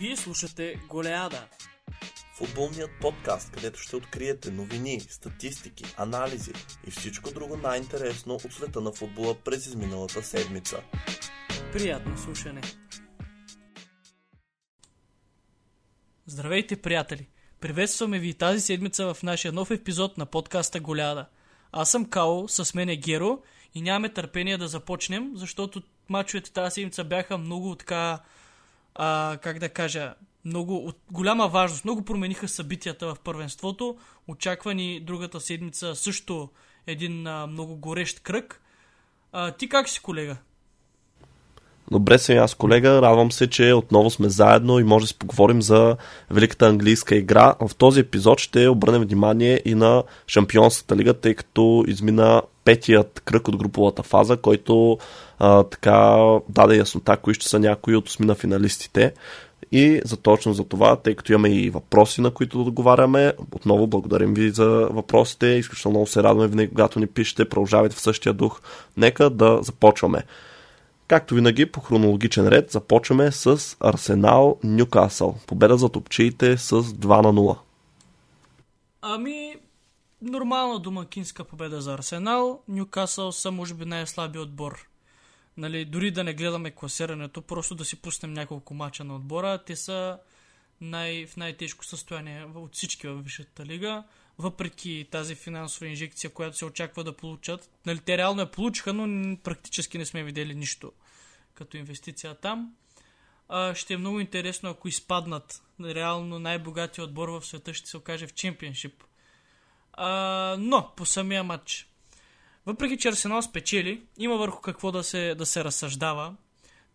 Вие слушате Голеада. Футболният подкаст, където ще откриете новини, статистики, анализи и всичко друго най-интересно от света на футбола през изминалата седмица. Приятно слушане. Здравейте, приятели! Приветстваме ви тази седмица в нашия нов епизод на подкаста Голяда. Аз съм Као, с мен е Геро и нямаме търпение да започнем, защото мачовете тази седмица бяха много така, а, как да кажа, много от голяма важност. Много промениха събитията в първенството. Очаква ни другата седмица също един а, много горещ кръг. А, ти как си, колега? Добре съм аз, колега. Радвам се, че отново сме заедно и може да си поговорим за великата английска игра. В този епизод ще обърнем внимание и на Шампионската лига, тъй като измина петият кръг от груповата фаза, който а, така даде яснота кои ще са някои от осмина финалистите. И за точно за това, тъй като имаме и въпроси, на които да договаряме, отново благодарим ви за въпросите. Изключително много се радваме винаги, когато ни пишете, продължавайте в същия дух. Нека да започваме. Както винаги, по хронологичен ред, започваме с Арсенал Нюкасъл. Победа за топчиите с 2 на 0. Ами, нормална домакинска победа за Арсенал. Нюкасъл са, може би, най-слаби отбор. Нали, дори да не гледаме класирането, просто да си пуснем няколко мача на отбора. Те са най- в най-тежко състояние от всички във Висшата лига. Въпреки тази финансова инжекция, която се очаква да получат. Нали, те реално я получиха, но практически не сме видели нищо като инвестиция там. А, ще е много интересно, ако изпаднат. Реално най-богатия отбор в света ще се окаже в чемпионшип. А, но, по самия матч. Въпреки, че Арсенал спечели, има върху какво да се, да се разсъждава,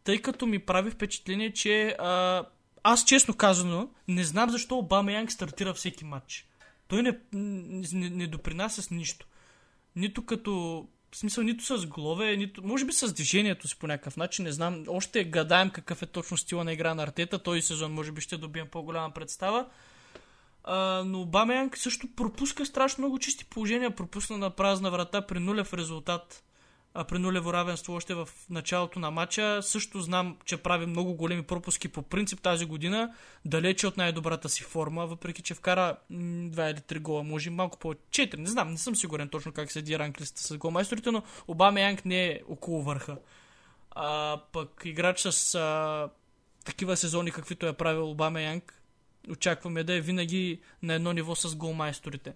тъй като ми прави впечатление, че а, аз честно казано не знам защо Обама Янг стартира всеки матч. Той не, не, не допринася с нищо. Нито като в смисъл нито с голове, нито, може би с движението си по някакъв начин, не знам. Още гадаем какъв е точно стила на игра на Артета. Този сезон може би ще добием по-голяма представа. А, но Бамеянг също пропуска страшно много чисти положения. Пропусна на празна врата при нулев резултат. А при нулево равенство още в началото на матча. Също знам, че прави много големи пропуски по принцип тази година. Далече от най-добрата си форма, въпреки че вкара м- два или три гола, може малко по 4. Не знам, не съм сигурен точно как седи ранглиста с голмайсторите, но Обама Янг не е около върха. А, пък играч с а, такива сезони, каквито е правил Обама Янг, очакваме да е винаги на едно ниво с голмайсторите.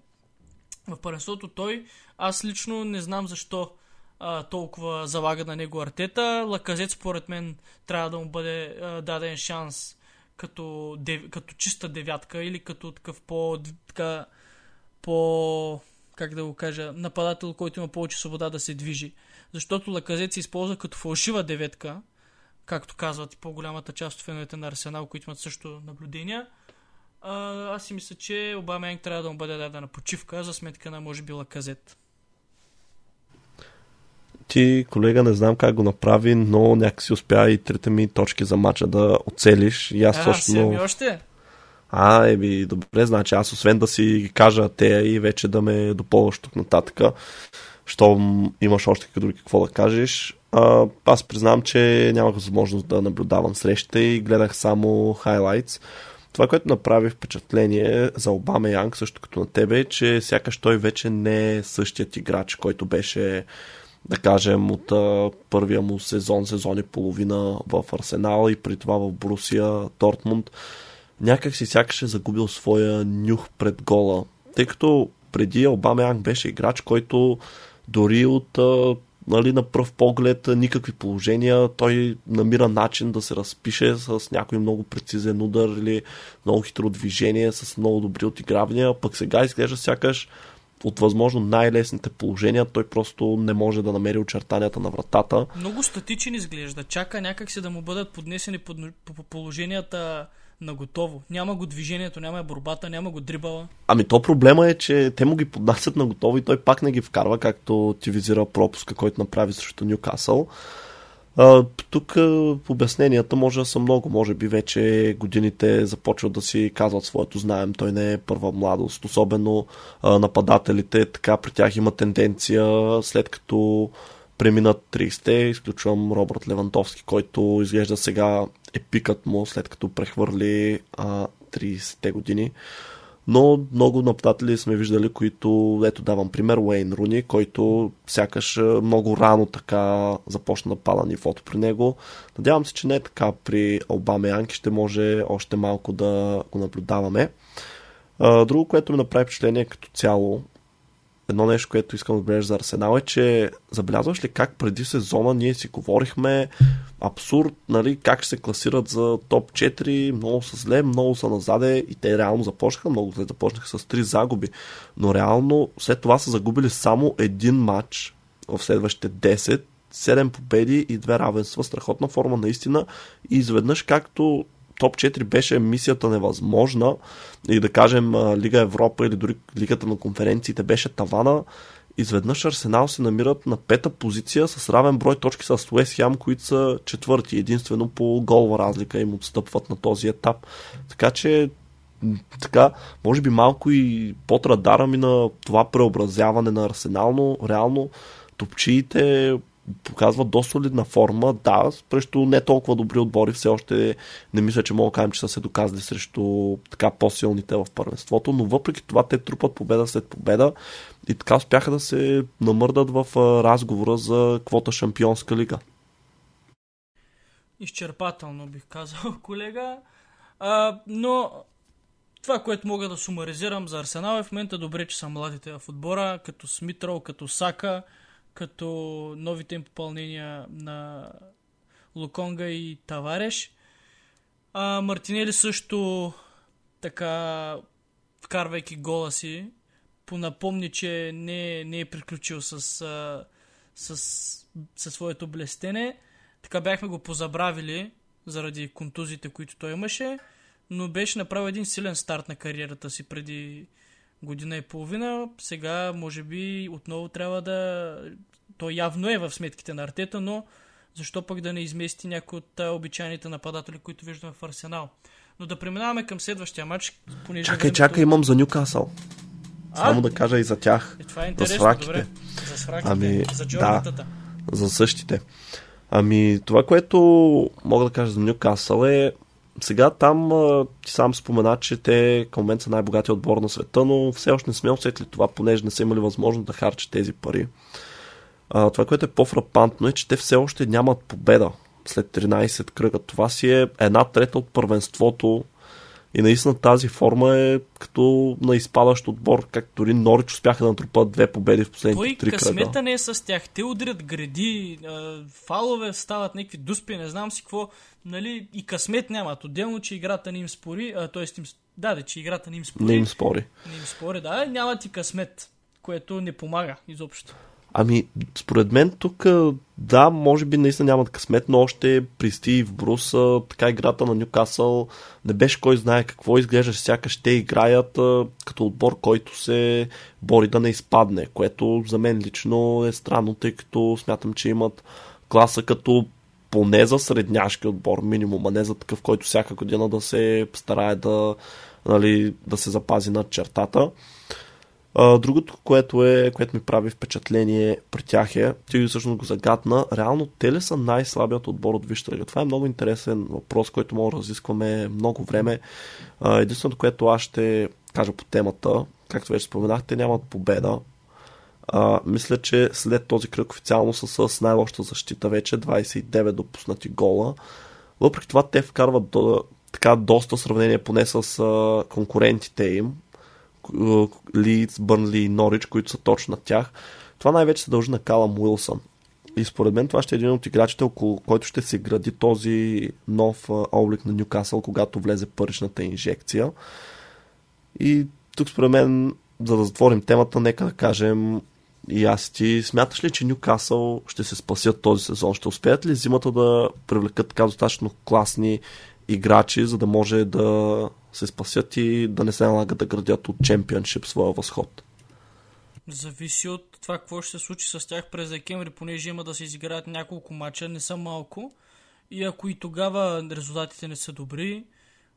В първенството той, аз лично не знам защо а, толкова залага на него артета. Лаказет според мен трябва да му бъде а, даден шанс като, дев, като чиста девятка или като такъв по, така, по как да го кажа, нападател, който има повече свобода да се движи. Защото Лаказет се използва като фалшива деветка, както казват и по-голямата част от феновете на Арсенал, които имат също наблюдения. А, аз си мисля, че Обама Янг трябва да му бъде дадена почивка за сметка на може би Лаказет. Ти, колега, не знам как го направи, но някакси успя и трите ми точки за мача да оцелиш. И аз а, точно... ми още? А, еби, добре, значи аз освен да си кажа те и вече да ме допълваш тук нататък, щом имаш още други какво да кажеш, а, аз признавам, че нямах възможност да наблюдавам срещите и гледах само хайлайтс. Това, което направи впечатление за Обама Янг, също като на тебе, е, че сякаш той вече не е същият играч, който беше да кажем, от първия му сезон, сезон и половина в Арсенал и при това в Брусия, Тортмунд, някак си сякаш е загубил своя нюх пред гола. Тъй като преди Обама Янг беше играч, който дори от нали, на пръв поглед никакви положения, той намира начин да се разпише с някой много прецизен удар или много хитро движение, с много добри отигравания, пък сега изглежда сякаш от възможно най-лесните положения, той просто не може да намери очертанията на вратата. Много статичен изглежда. Чака някак си да му бъдат поднесени под, по положенията на готово. Няма го движението, няма борбата, няма го дрибала. Ами то проблема е, че те му ги поднасят на готово и той пак не ги вкарва, както ти визира пропуска, който направи срещу Ньюкасъл. Тук обясненията може да са много. Може би вече годините започват да си казват своето знаем. Той не е първа младост. Особено нападателите, така при тях има тенденция, след като преминат 30-те, изключвам Робърт Левантовски, който изглежда сега епикът му, след като прехвърли а, 30-те години. Но много нападатели сме виждали, които, ето давам пример, Уейн Руни, който сякаш много рано така започна да пада нивото при него. Надявам се, че не е така при Обама Янки, ще може още малко да го наблюдаваме. Друго, което ми направи впечатление като цяло, едно нещо, което искам да отбележа за Арсенал е, че забелязваш ли как преди сезона ние си говорихме абсурд, нали, как ще се класират за топ 4, много са зле, много са назаде и те реално започнаха много зле, започнаха с 3 загуби, но реално след това са загубили само един матч в следващите 10, 7 победи и 2 равенства, страхотна форма наистина. И изведнъж както топ 4 беше мисията невъзможна и да кажем Лига Европа или дори Лигата на конференциите беше тавана, изведнъж Арсенал се намират на пета позиция с равен брой точки с Уест Хям, които са четвърти. Единствено по голва разлика им отстъпват на този етап. Така че така, може би малко и под радара ми на това преобразяване на Арсенал, но реално топчиите показват доста солидна форма. Да, срещу не толкова добри отбори все още не мисля, че мога да кажем, че са се доказали срещу така по-силните в първенството, но въпреки това те трупат победа след победа и така успяха да се намърдат в разговора за квота Шампионска лига. Изчерпателно бих казал, колега. А, но това, което мога да сумаризирам за Арсенал е в момента добре, че са младите в отбора, като Смитрол, като Сака, като новите им попълнения на Луконга и Тавареш. А, Мартинели също така, вкарвайки гола си, понапомни, че не, не е приключил с, с, с, със своето блестене. Така бяхме го позабравили заради контузите, които той имаше, но беше направил един силен старт на кариерата си преди година и половина. Сега, може би, отново трябва да... То явно е в сметките на Артета, но защо пък да не измести някои от обичайните нападатели, които виждаме в Арсенал. Но да преминаваме към следващия матч. Понеже чакай, времето... чакай, имам за Нюкасъл. Само да кажа и за тях. Е, това е интересно, за добре. За свраките, ами, за Да, за същите. Ами, това, което мога да кажа за Нюкасъл е сега там ти сам спомена, че те към момент са най-богатия отбор на света, но все още не сме усетили това, понеже не са имали възможност да харчат тези пари. А, това, което е по-фрапантно е, че те все още нямат победа след 13 кръга. Това си е една трета от първенството и наистина тази форма е като на изпадащ отбор, както дори Норич успяха да натрупат две победи в последните Той три кръга. късмета не е с тях. Те удрят гради, фалове стават някакви дуспи, не знам си какво. Нали, и късмет нямат. Отделно, че играта не им спори, т.е. им, да, да, че играта не им спори. Не им спори. Не им спори, да, нямат и късмет, което не помага изобщо. Ами, според мен тук, да, може би наистина нямат късмет, но още при Стив Брус, така играта на Ньюкасъл не беше кой знае какво изглежда, сякаш те играят като отбор, който се бори да не изпадне, което за мен лично е странно, тъй като смятам, че имат класа като поне за средняшки отбор минимум, а не за такъв, който всяка година да се старае да, нали, да се запази над чертата. Другото, което, е, което ми прави впечатление при тях е, ти всъщност го загадна, реално те ли са най-слабият отбор от Висшата лига? Това е много интересен въпрос, който мога да разискваме много време. Единственото, което аз ще кажа по темата, както вече споменах, те нямат победа. А, мисля, че след този кръг официално са с най-лошата защита вече, 29 допуснати гола. Въпреки това те вкарват до, така доста сравнение поне с а, конкурентите им, Лидс, Бърнли и Норич, които са точно на тях. Това най-вече се дължи на Калам Уилсън. И според мен това ще е един от играчите, около който ще се гради този нов облик на Ньюкасъл, когато влезе паричната инжекция. И тук според мен, за да затворим темата, нека да кажем и аз ти, смяташ ли, че Ньюкасъл ще се спасят този сезон? Ще успеят ли зимата да привлекат така достатъчно класни играчи, за да може да се спасят и да не се налага да градят от чемпионшип своя възход. Зависи от това какво ще се случи с тях през декември, понеже има да се изиграят няколко мача, не са малко. И ако и тогава резултатите не са добри,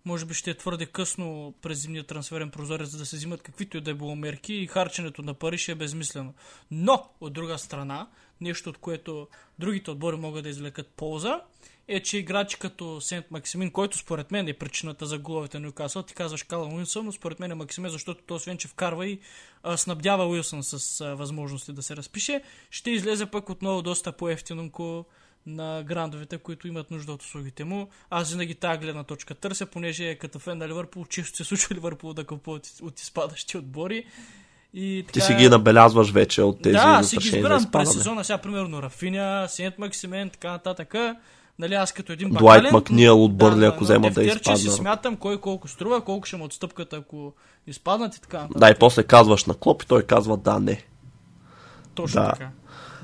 може би ще е твърде късно през зимния трансферен прозорец, за да се взимат каквито и да е било мерки и харченето на пари ще е безмислено. Но, от друга страна, нещо от което другите отбори могат да извлекат полза, е, че играчи като Сент Максимин, който според мен е причината за головете на Ньюкасъл, ти казваш Кала Уилсън, но според мен е Максимин, защото той освен, че вкарва и а, снабдява Уилсън с а, възможности да се разпише, ще излезе пък отново доста по-ефтинонко на грандовете, които имат нужда от услугите му. Аз винаги тази гледна точка търся, понеже като фен на Ливърпул, често се случва Ливърпул да купува от, от изпадащи отбори. И така... Ти си ги набелязваш вече от тези Да, си ги избирам през сезона, сега примерно Рафиня, Сент Максимен, така нататък. Нали, аз като един бакален... Дуайт Макниел от Бърли, да, ако взема да изпадна. си смятам кой колко струва, колко ще му отстъпката, ако изпаднат и така нататък. Да, и после казваш на Клоп и той казва да, не. Точно да. така.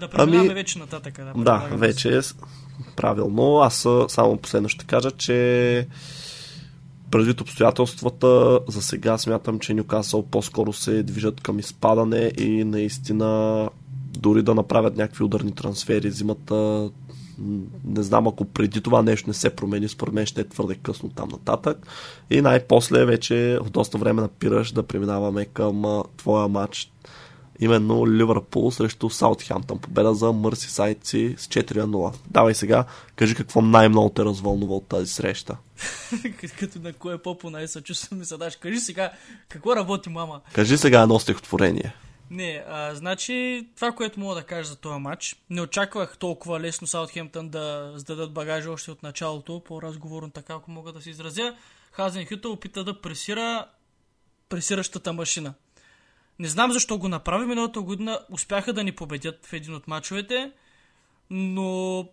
Да преминаваме ами... вече нататък. Да, да вече е правилно. Аз само последно ще кажа, че предвид обстоятелствата, за сега смятам, че Нюкасъл по-скоро се движат към изпадане и наистина дори да направят някакви ударни трансфери зимата, не знам ако преди това нещо не се промени, според мен ще е твърде късно там нататък. И най-после вече в доста време напираш да преминаваме към твоя матч именно Ливърпул срещу Саутхемптън. Победа за Мърсисайдци с 4 0. Давай сега, кажи какво най-много те развълнува от тази среща. Като на кое по най-съчувствам ми задаш. Кажи сега, какво работи мама? Кажи сега едно стихотворение. Не, а, значи това, което мога да кажа за този матч, не очаквах толкова лесно Саутхемптън да сдадат багажа още от началото, по-разговорно така, ако мога да се изразя. Хазен Хюта опита да пресира пресиращата машина. Не знам защо го направи. Миналата година успяха да ни победят в един от мачовете, но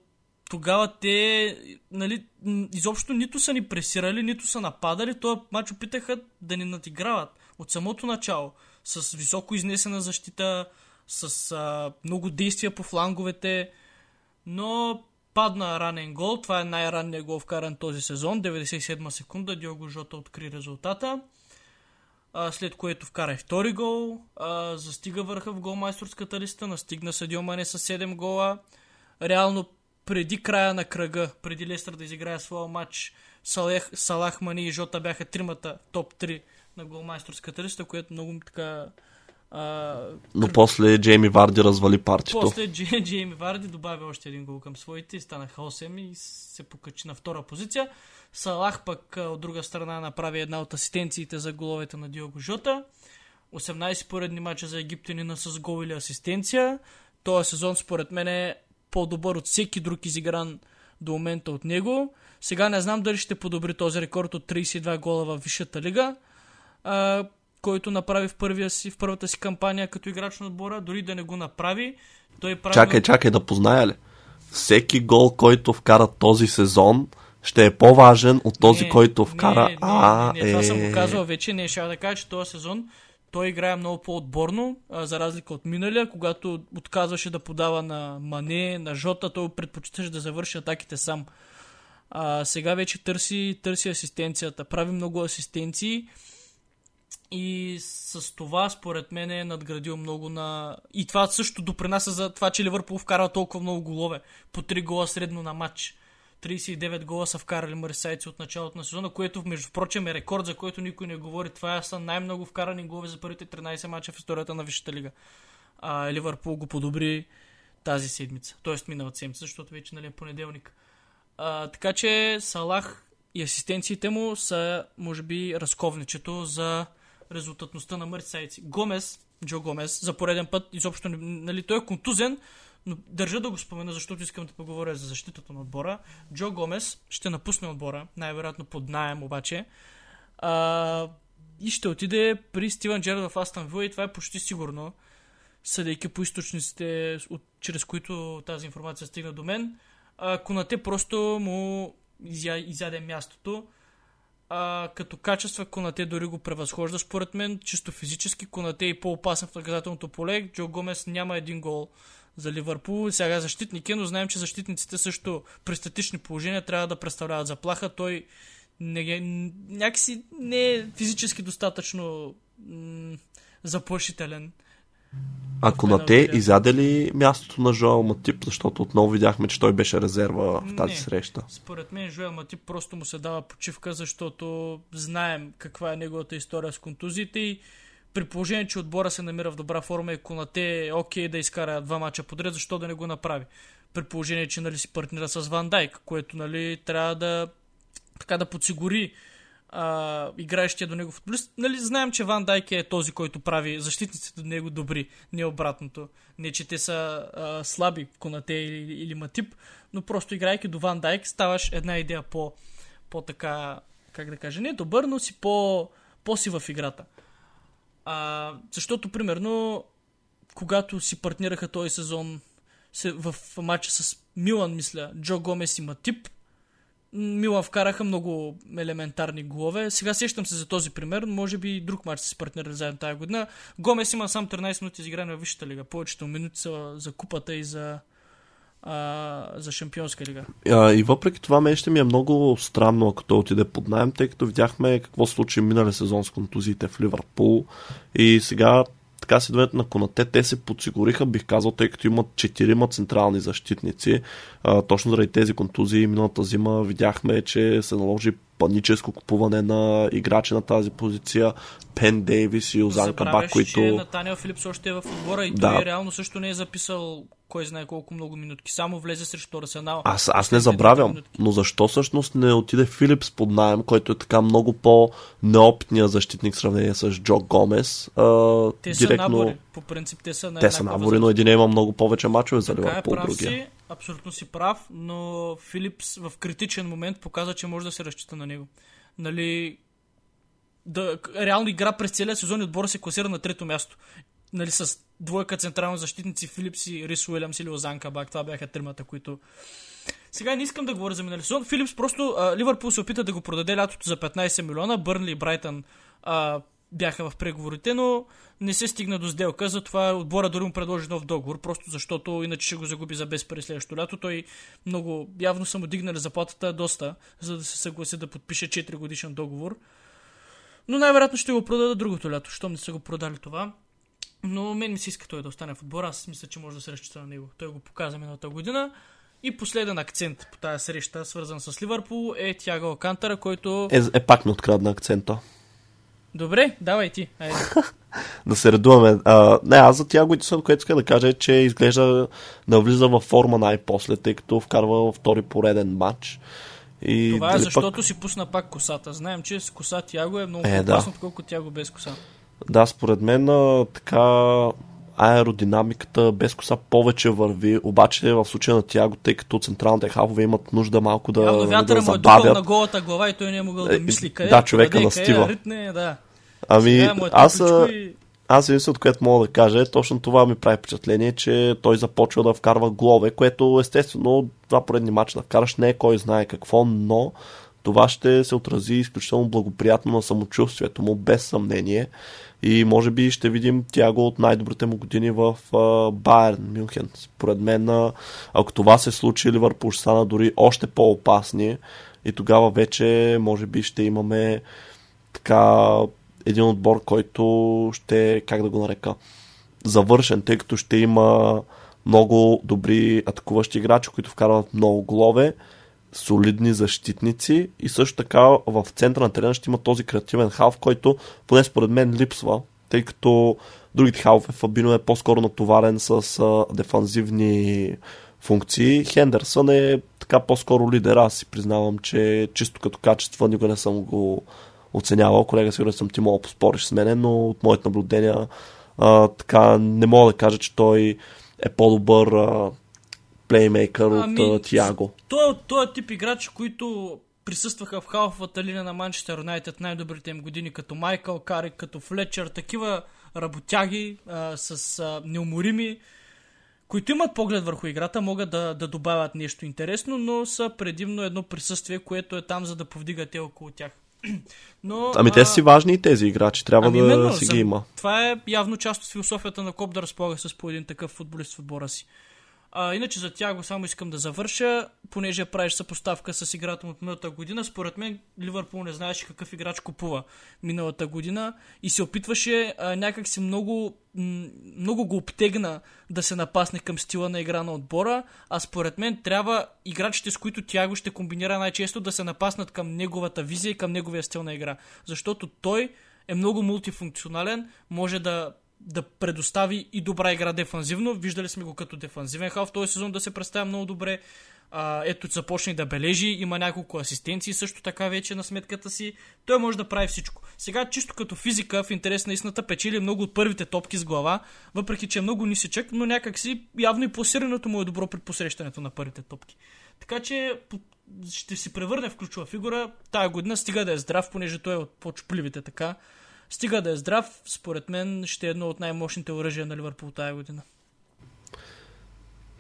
тогава те нали, изобщо нито са ни пресирали, нито са нападали. Този матч опитаха да ни надиграват от самото начало. С високо изнесена защита, с а, много действия по фланговете, но падна ранен гол. Това е най-ранният гол вкаран този сезон. 97 секунда Диого Жота откри резултата а, след което вкара и втори гол, а, застига върха в голмайсторската листа, настигна Садио Мане с 7 гола. Реално преди края на кръга, преди Лестър да изиграе своя матч, Салех, Салах Мани и Жота бяха тримата топ 3 на голмайсторската листа, което много така а, Но после Джейми Варди развали партито. После Джей, Джейми Варди добави още един гол към своите и станаха 8 и се покачи на втора позиция. Салах пък от друга страна направи една от асистенциите за головете на Диого Жота. 18 поредни мача за египтянина с гол или асистенция. Този сезон според мен е по-добър от всеки друг изигран до момента от него. Сега не знам дали ще подобри този рекорд от 32 гола в Висшата лига, а, който направи в, първия си, в първата си кампания като играч на отбора. Дори да не го направи, той прави... Чакай, чакай да позная ли? Всеки гол, който вкара този сезон, ще е по-важен от този, не, който вкара. Не, не, а, не, не, това е... съм го казвал вече. Не, ще да кажа, че този сезон той играе много по-отборно, а, за разлика от миналия, когато отказваше да подава на Мане, на Жота, той предпочиташе да завърши атаките сам. А, сега вече търси, търси асистенцията, прави много асистенции и с това според мен е надградил много на... И това също допринася за това, че Ливърпул вкара толкова много голове, по 3 гола средно на матч. 39 гола са вкарали марисайци от началото на сезона, което между прочим е рекорд, за който никой не говори. Това са най-много вкарани голове за първите 13 мача в историята на Висшата лига. А, Ливърпул го подобри тази седмица, т.е. миналата седмица, защото вече нали, е понеделник. А, така че Салах и асистенциите му са, може би, разковничето за резултатността на Мърсайци. Гомес, Джо Гомес, за пореден път, изобщо, нали, той е контузен, но държа да го спомена, защото искам да поговоря за защитата на отбора. Джо Гомес ще напусне отбора, най-вероятно под найем обаче. А, и ще отиде при Стивен Джерард в Астан Вил и това е почти сигурно, съдейки по източниците, от, чрез които тази информация стигна до мен. А, Конате просто му изя, изяде мястото. А, като качества Конате дори го превъзхожда според мен. Чисто физически Конате е по-опасен в наказателното поле. Джо Гомес няма един гол за Ливърпул. Сега защитник е, но знаем, че защитниците също при статични положения трябва да представляват заплаха. Той не, някакси не е физически достатъчно м- заплашителен. Ако на те изяде ли мястото на Жоел Матип, защото отново видяхме, че той беше резерва в тази не, среща? Според мен Жоел Матип просто му се дава почивка, защото знаем каква е неговата история с контузиите и при положение, че отбора се намира в добра форма и Конате е окей да изкара два мача подред, защо да не го направи? При положение, че нали, си партнира с Ван Дайк, което нали, трябва да, така, да подсигури играещия до него футболист. Нали, знаем, че Ван Дайк е този, който прави защитниците до него добри, не обратното. Не, че те са а, слаби, Конате или, или Матип, но просто играйки до Ван Дайк ставаш една идея по, по така, как да кажа, не добър, но си по, по-си в играта. А, защото, примерно, когато си партнираха този сезон в матча с Милан, мисля, Джо Гомес и Матип, Милан вкараха много елементарни голове. Сега сещам се за този пример, може би и друг матч се партнирали заедно тази година. Гомес има сам 13 минути изиграни в Висшата лига. Повечето минути са за купата и за, а, за Шампионска лига. А, и въпреки това мен ще ми е много странно, ако той отиде под найем, тъй като видяхме какво случи минали сезон с контузиите в Ливърпул и сега така си на Конате, те се подсигуриха, бих казал, тъй като имат четирима централни защитници. А, точно заради тези контузии миналата зима видяхме, че се наложи паническо купуване на играчи на тази позиция. Пен Дейвис и Озан Кабак, които... че Натаниел Филипс още е в отбора и да. той реално също не е записал кой знае колко много минутки. Само влезе срещу Арсенал. Аз, аз не забравям, но защо всъщност не отиде Филипс под найем, който е така много по-неопитният защитник в сравнение с Джо Гомес? А, те директно... са набори. По принцип те са на Те са набори, но един има много повече мачове за Ливърпул. Е, другия. Си, абсолютно си прав, но Филипс в критичен момент показа, че може да се разчита на него. Нали, да, реално игра през целия сезон и отбора се класира на трето място. Нали, с двойка централни защитници Филипс и Рис Уилямс или Озан Кабак. Това бяха тримата, които... Сега не искам да говоря за минали сезон. Филипс просто... А, Ливърпул се опита да го продаде лятото за 15 милиона. Бърнли и Брайтън а, бяха в преговорите, но не се стигна до сделка, затова отбора дори му предложи нов договор, просто защото иначе ще го загуби за без пари следващото лято. Той много явно са му дигнали заплатата доста, за да се съгласи да подпише 4 годишен договор. Но най-вероятно ще го продадат другото лято, щом не са го продали това. Но мен ми се иска той да остане в отбора. Аз мисля, че може да се разчита на него. Той го показа миналата година. И последен акцент по тази среща, свързан с Ливърпул, е Тяга Окантара, който... Е, е пак ми открадна акцента. Добре, давай ти. Айде. да се редуваме. А, не, аз за Тяго Итисън, което иска да кажа е, че изглежда да влиза във форма най-после, тъй като вкарва втори пореден матч. И Това е защото пък... си пусна пак косата. Знаем, че с коса Тяго е много е, по-опасно, да. отколкото Тяго без коса. Да, според мен така аеродинамиката без коса повече върви, обаче в случая на Тяго, тъй като централните халфове имат нужда малко да, Явно вятъра да му е забавят. на голата глава и той не е могъл да е, мисли къде. Да, човека къде, настива. Къде, ритне, да. Ами, е аз, и... аз единственото, което мога да кажа е точно това ми прави впечатление, че той започва да вкарва голове, което естествено два поредни мача да вкараш не е кой знае какво, но това ще се отрази изключително благоприятно на самочувствието му, без съмнение. И може би ще видим тяго от най-добрите му години в Байерн Мюнхен. Според мен, ако това се случи, Ливърпул ще стана дори още по-опасни и тогава вече може би ще имаме така един отбор, който ще, как да го нарека, завършен, тъй като ще има много добри атакуващи играчи, които вкарват много голове солидни защитници и също така в центъра на терена ще има този креативен халф, който поне според мен липсва, тъй като другите халфе Фабино е по-скоро натоварен с дефанзивни функции. Хендерсън е така по-скоро лидер. Аз си признавам, че чисто като качество никога не съм го оценявал. Колега, сигурно съм ти мога поспориш с мене, но от моите наблюдения а, така не мога да кажа, че той е по-добър а, плеймейкър ами, от Тиаго. Той е този тип играчи, които присъстваха в халфовата линия на Манчестър Юнайтед най-добрите им години, като Майкъл Карик, като Флечър, такива работяги а, с а, неуморими, които имат поглед върху играта, могат да, да добавят нещо интересно, но са предимно едно присъствие, което е там, за да повдига те около тях. Но, ами те си важни и тези играчи, трябва ами да именно, си ги има. Това е явно част от философията на Коп да разполага с по един такъв футболист в отбора си. А, иначе за тях го само искам да завърша, понеже правиш съпоставка с играта му от миналата година. Според мен Ливърпул не знаеше какъв играч купува миналата година и се опитваше а, някак си много, много го обтегна да се напасне към стила на игра на отбора, а според мен трябва играчите, с които Тяго ще комбинира най-често да се напаснат към неговата визия и към неговия стил на игра. Защото той е много мултифункционален, може да, да предостави и добра игра дефанзивно. Виждали сме го като дефанзивен хал в този сезон да се представя много добре. А, ето започне да бележи, има няколко асистенции също така вече на сметката си. Той може да прави всичко. Сега чисто като физика в интерес на истината печели много от първите топки с глава, въпреки че е много нисичък, но някакси явно и пласирането му е добро при посрещането на първите топки. Така че ще си превърне в ключова фигура тая година, стига да е здрав, понеже той е от по-чупливите така. Стига да е здрав, според мен ще е едно от най-мощните оръжия на Ливърпул тая година.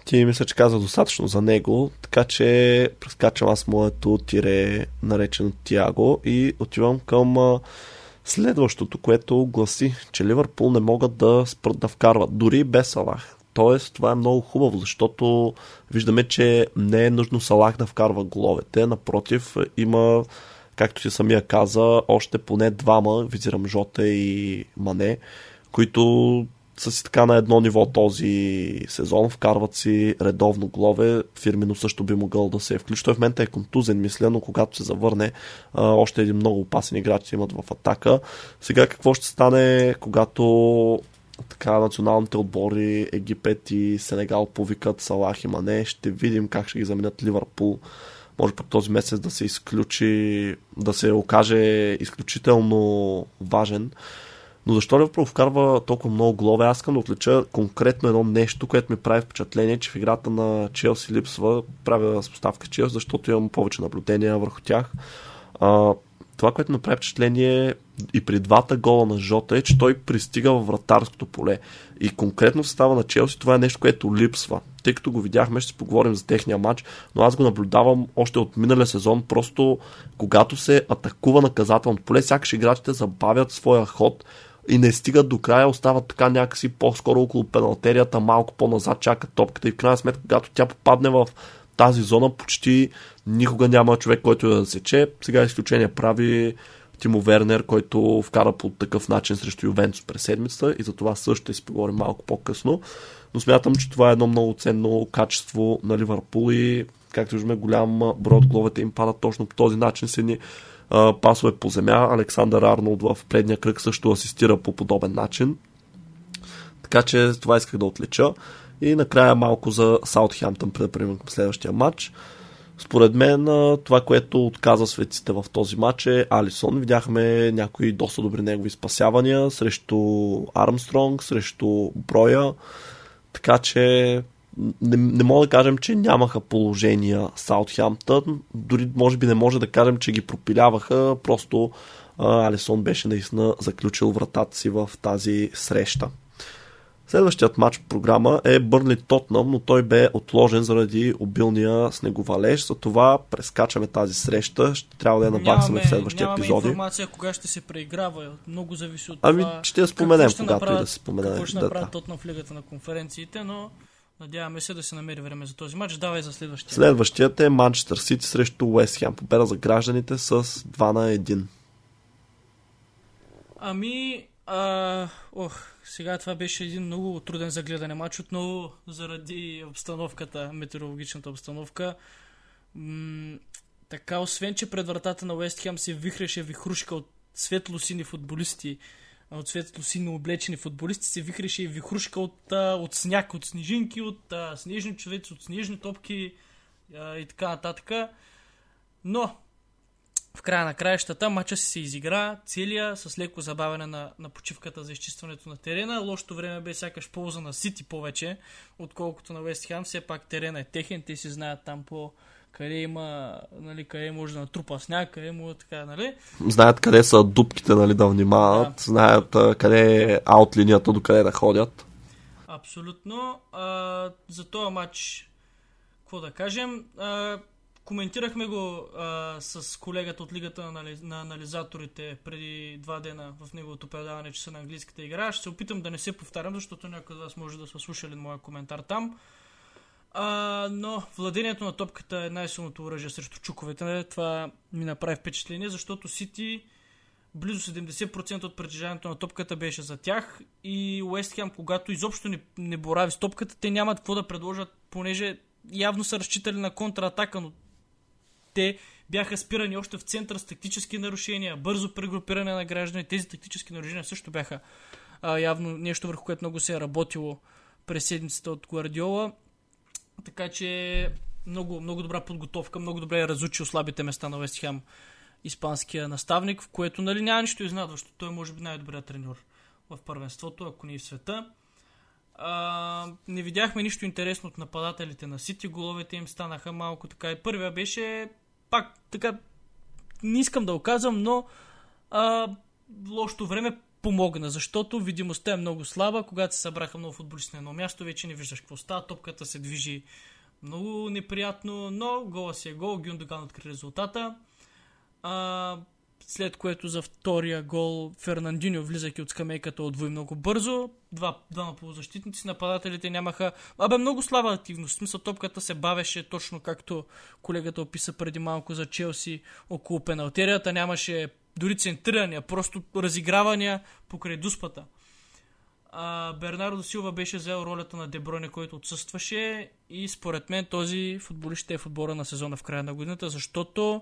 Ти мисля, че каза достатъчно за него, така че прескачам аз моето тире, наречено Тиаго и отивам към следващото, което гласи, че Ливърпул не могат да спрат да вкарват, дори без Салах. Тоест, това е много хубаво, защото виждаме, че не е нужно Салах да вкарва головете. Напротив, има, както си самия каза, още поне двама, визирам Жота и Мане, които са си така на едно ниво този сезон, вкарват си редовно голове, Фирмино също би могъл да се включи. Той в момента е контузен, мисля, но когато се завърне, още един много опасен играч имат в атака. Сега какво ще стане, когато така националните отбори Египет и Сенегал повикат Салах и Мане. Ще видим как ще ги заменят Ливърпул. Може пък този месец да се изключи, да се окаже изключително важен. Но защо Ливърпул вкарва толкова много голове? Аз искам да отлича конкретно едно нещо, което ми прави впечатление, че в играта на Челси липсва. Правя съставка Челси, защото имам повече наблюдения върху тях. А, това, което направи впечатление и при двата гола на Жота е, че той пристига във вратарското поле. И конкретно в състава на Челси това е нещо, което липсва. Тъй като го видяхме, ще си поговорим за техния матч, но аз го наблюдавам още от миналия сезон. Просто когато се атакува наказателното поле, сякаш играчите забавят своя ход и не стигат до края, остават така някакси по-скоро около пеналтерията, малко по-назад чакат топката и в крайна сметка, когато тя попадне в тази зона, почти никога няма човек, който да сече. Сега изключение прави Тимо Вернер, който вкара по такъв начин срещу Ювентус през седмицата и за това също ще си поговорим малко по-късно. Но смятам, че това е едно много ценно качество на Ливърпул и както виждаме голям брой от главите им падат точно по този начин с едни пасове по земя. Александър Арнолд в предния кръг също асистира по подобен начин. Така че това исках да отлича. И накрая малко за Саутхемптън, преди към следващия матч. Според мен това, което отказа светците в този матч е Алисон. Видяхме някои доста добри негови спасявания срещу Армстронг, срещу Броя. Така че не, не мога да кажем, че нямаха положения Саутхемптън. Дори може би не може да кажем, че ги пропиляваха. Просто Алисон беше наистина заключил вратата си в тази среща. Следващият матч в програма е Бърли Тотнам, но той бе отложен заради обилния снеговалеж. За това прескачаме тази среща. Ще трябва да я набаксаме в следващия епизоди. Нямаме информация кога ще се преиграва. Много зависи от ами, това. Ами ще я споменем, ще когато направят, и да се спомене. Какво ще направят да. Тотнам в лигата на конференциите, но надяваме се да се намери време за този матч. Давай за следващия. Следващият е Манчестър Сити срещу Уест Хем. Победа за гражданите с 2 на 1. Ами, а, ох, сега това беше един много труден за гледане матч, отново заради обстановката, метеорологичната обстановка. М- така, освен, че пред вратата на Уест Хем се вихреше вихрушка от светло-сини футболисти, от светло-сини облечени футболисти, се вихреше и вихрушка от, от сняг, от снежинки, от а, снежни човеци, от снежни топки а, и така нататък. Но, в края на краищата матча се изигра целия с леко забавяне на, на почивката за изчистването на терена. Лошото време бе сякаш полза на Сити повече, отколкото на Вест Хем. Все пак терена е техен, те си знаят там по къде има, нали, къде може да натрупа сняг, къде му така, нали? Знаят къде са дупките, нали, да внимават, да. знаят къде е аут линията, до къде да ходят. Абсолютно. А, за този матч, какво да кажем, а, коментирахме го а, с колегата от Лигата на, на анализаторите преди два дена в неговото предаване, че са на английската игра. Ще се опитам да не се повтарям, защото някои от вас може да са слушали моя коментар там. А, но владението на топката е най-силното оръжие срещу чуковете. Това ми направи впечатление, защото Сити близо 70% от притежанието на топката беше за тях и Уест Хем, когато изобщо не, не борави с топката, те нямат какво да предложат, понеже явно са разчитали на контратака, но Те бяха спирани още в център с тактически нарушения, бързо прегрупиране на граждани. Тези тактически нарушения също бяха а, явно нещо върху което много се е работило през седмицата от Гвардиола. Така че много, много добра подготовка, много добре е разучил слабите места на Вест Хем испанския наставник, в което нали, няма нищо изнадващо. Той може би най-добрият треньор в първенството, ако не и в света. А, не видяхме нищо интересно от нападателите на Сити. Головете им станаха малко така. И първия беше пак така. Не искам да оказвам, но а, лошото време помогна, защото видимостта е много слаба. Когато се събраха много футболисти на едно място, вече не виждаш какво става. Топката се движи много неприятно, но гола си е гол. Гюндоган откри резултата. А, след което за втория гол Фернандиньо, влизайки от скамейката, отвои много бързо. Два, двама полузащитници, нападателите нямаха... Абе, много слаба активност. В смисъл, топката се бавеше точно както колегата описа преди малко за Челси около пеналтерията. Нямаше дори центрирания, просто разигравания покрай дуспата. А, Бернардо Силва беше взел ролята на Деброне, който отсъстваше и според мен този футболист е футбола на сезона в края на годината, защото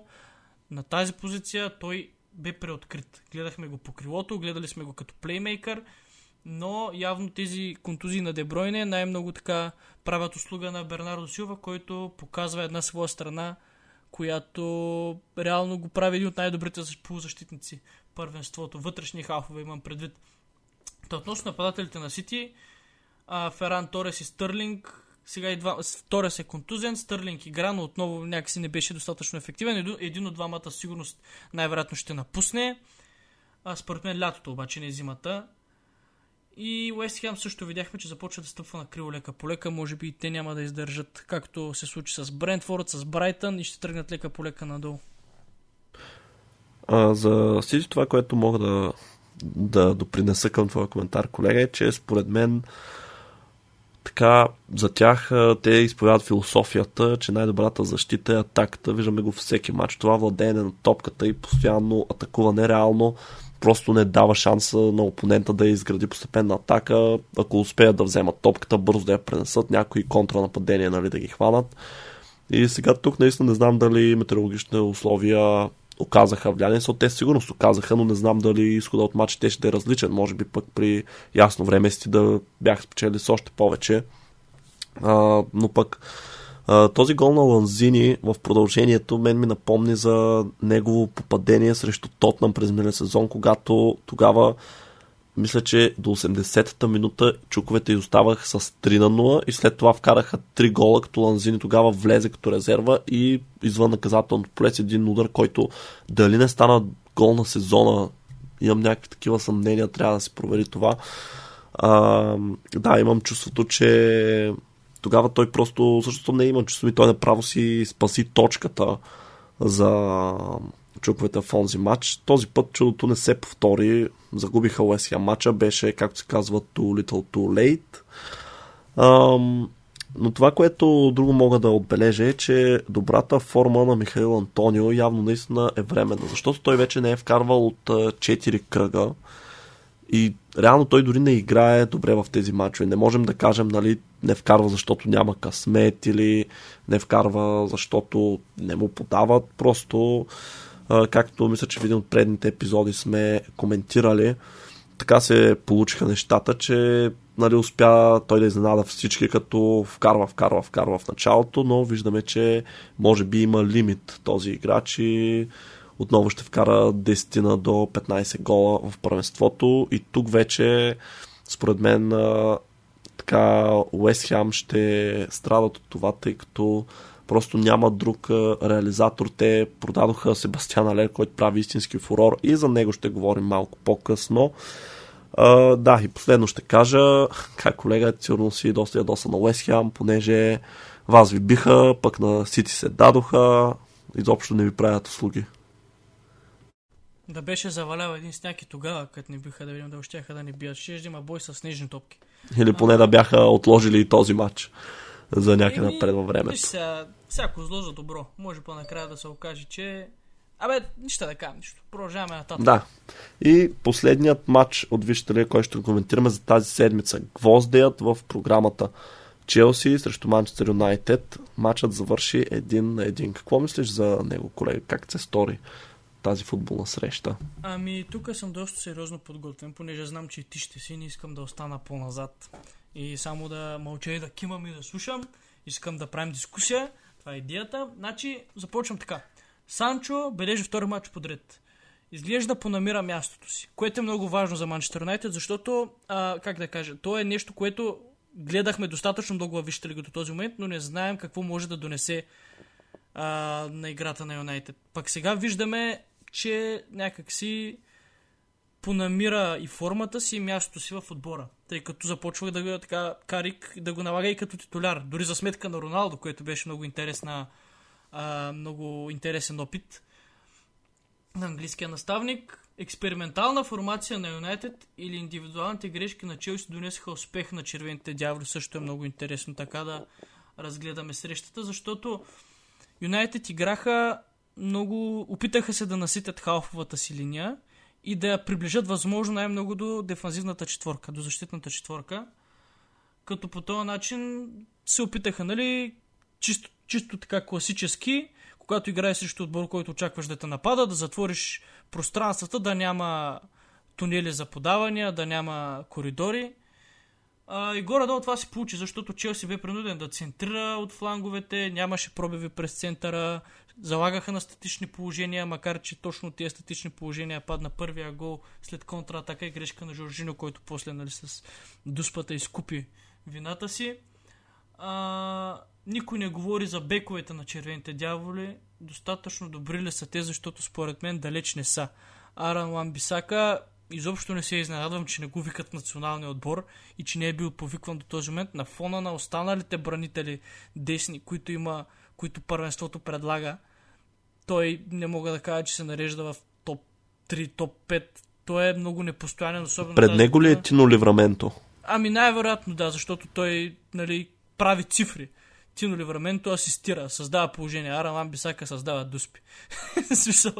на тази позиция той бе преоткрит. Гледахме го по крилото, гледали сме го като плеймейкър, но явно тези контузии на Дебройне най-много така правят услуга на Бернардо Силва, който показва една своя страна, която реално го прави един от най-добрите полузащитници първенството. Вътрешни халфове имам предвид. Та относно нападателите на Сити, Феран Торес и Стърлинг сега и два, втория се контузен, Стърлинг игра, но отново някакси не беше достатъчно ефективен. Един от двамата сигурност най-вероятно ще напусне. А, според мен лятото обаче не е зимата. И Уест Хем също видяхме, че започва да стъпва на криво лека по лека. Може би и те няма да издържат, както се случи с Брентфорд, с Брайтън и ще тръгнат лека по лека надолу. А, за всичко това, което мога да, да допринеса към твоя коментар, колега, е, че според мен така, за тях те изповядат философията, че най-добрата защита е атаката. Виждаме го всеки матч. Това владеене на топката и постоянно атакуване реално просто не дава шанса на опонента да изгради постепенна атака. Ако успеят да вземат топката, бързо да я пренесат, някои контранападения нали, да ги хванат. И сега тук наистина не знам дали метеорологичните условия оказаха влияние, защото те сигурно оказаха, но не знам дали изхода от матча ще е различен. Може би пък при ясно време си да бях спечели с още повече. А, но пък а, този гол на Ланзини в продължението мен ми напомни за негово попадение срещу Тотнам през миналия сезон, когато тогава мисля, че до 80-та минута чуковете изоставах с 3 на 0 и след това вкараха 3 гола, като Ланзини тогава влезе като резерва и извън наказателното поле с един удар, който дали не стана гол на сезона, имам някакви такива съмнения, трябва да се провери това. А, да, имам чувството, че тогава той просто, защото не има чувство и той направо си спаси точката за чуковете в онзи матч. Този път чудото не се повтори. Загубиха Уесхия матча. Беше, както се казва, too little too late. Ам, но това, което друго мога да отбележа е, че добрата форма на Михаил Антонио явно наистина е временна, защото той вече не е вкарвал от 4 кръга и реално той дори не играе добре в тези матчове. Не можем да кажем, нали, не вкарва защото няма късмет или не вкарва защото не му подават. Просто както мисля, че в един от предните епизоди сме коментирали, така се получиха нещата, че нали, успя той да изненада всички, като вкарва, вкарва, вкарва в началото, но виждаме, че може би има лимит този играч и отново ще вкара 10 до 15 гола в първенството. И тук вече според мен така Уест Хем ще страдат от това, тъй като просто няма друг реализатор. Те продадоха Себастьян Алер, който прави истински фурор и за него ще говорим малко по-късно. Uh, да, и последно ще кажа, как колега, сигурно си доста ядоса на Уест Хем, понеже вас ви биха, пък на Сити се дадоха, изобщо не ви правят услуги. Да беше завалял един сняг и тогава, като не биха да видим да ощяха да ни бият. Ще има бой с снежни топки. Или поне а... да бяха отложили и този матч за някъде напред във времето. Сега, всяко зло за добро. Може по-накрая да се окаже, че Абе, нищо да кажем, нищо. Продължаваме нататък. Да. И последният матч от ли, който ще коментираме за тази седмица. Гвоздеят в програмата. Челси срещу Манчестър Юнайтед. Матчът завърши един на един. Какво мислиш за него, колега? Как се стори тази футболна среща? Ами, тук съм доста сериозно подготвен, понеже знам, че ти ще си, не искам да остана по-назад. И само да мълча и да кимам и да слушам. Искам да правим дискусия. Това е идеята. Значи, започвам така. Санчо бележи втори матч подред. Изглежда понамира мястото си, което е много важно за Манчестър Юнайтед, защото, а, как да кажа, то е нещо, което гледахме достатъчно много във Висшата лига до този момент, но не знаем какво може да донесе а, на играта на Юнайтед. Пък сега виждаме, че някакси понамира и формата си и мястото си в отбора. Тъй като започвах да го така Карик да го налага и като титуляр. Дори за сметка на Роналдо, което беше много интересна а, много интересен опит на английския наставник. Експериментална формация на Юнайтед или индивидуалните грешки на Челси донесаха успех на червените дяволи. Също е много интересно така да разгледаме срещата, защото Юнайтед играха много... Опитаха се да наситят халфовата си линия и да я приближат възможно най-много до дефанзивната четворка, до защитната четворка. Като по този начин се опитаха, нали, чисто, чисто така класически, когато играеш срещу отбор, който очакваш да те напада, да затвориш пространствата, да няма тунели за подавания, да няма коридори. А, и горе-долу това се получи, защото Челси бе принуден да центрира от фланговете, нямаше пробиви през центъра, залагаха на статични положения, макар че точно тези статични положения падна първия гол след контратака и грешка на Жоржино, който после нали, с дуспата изкупи вината си. А, никой не говори за бековете на червените дяволи. Достатъчно добри ли са те, защото според мен далеч не са. Аран Ламбисака изобщо не се изненадвам, че не го викат националния отбор и че не е бил повикван до този момент на фона на останалите бранители десни, които има, които първенството предлага. Той не мога да кажа, че се нарежда в топ 3, топ 5. Той е много непостоянен, особено. Пред него ли е Тино Ливраменто? Ами най-вероятно да, защото той нали, прави цифри. Тино Ливраменто асистира, създава положение. Аран Ламбисака създава дуспи. Смисъл,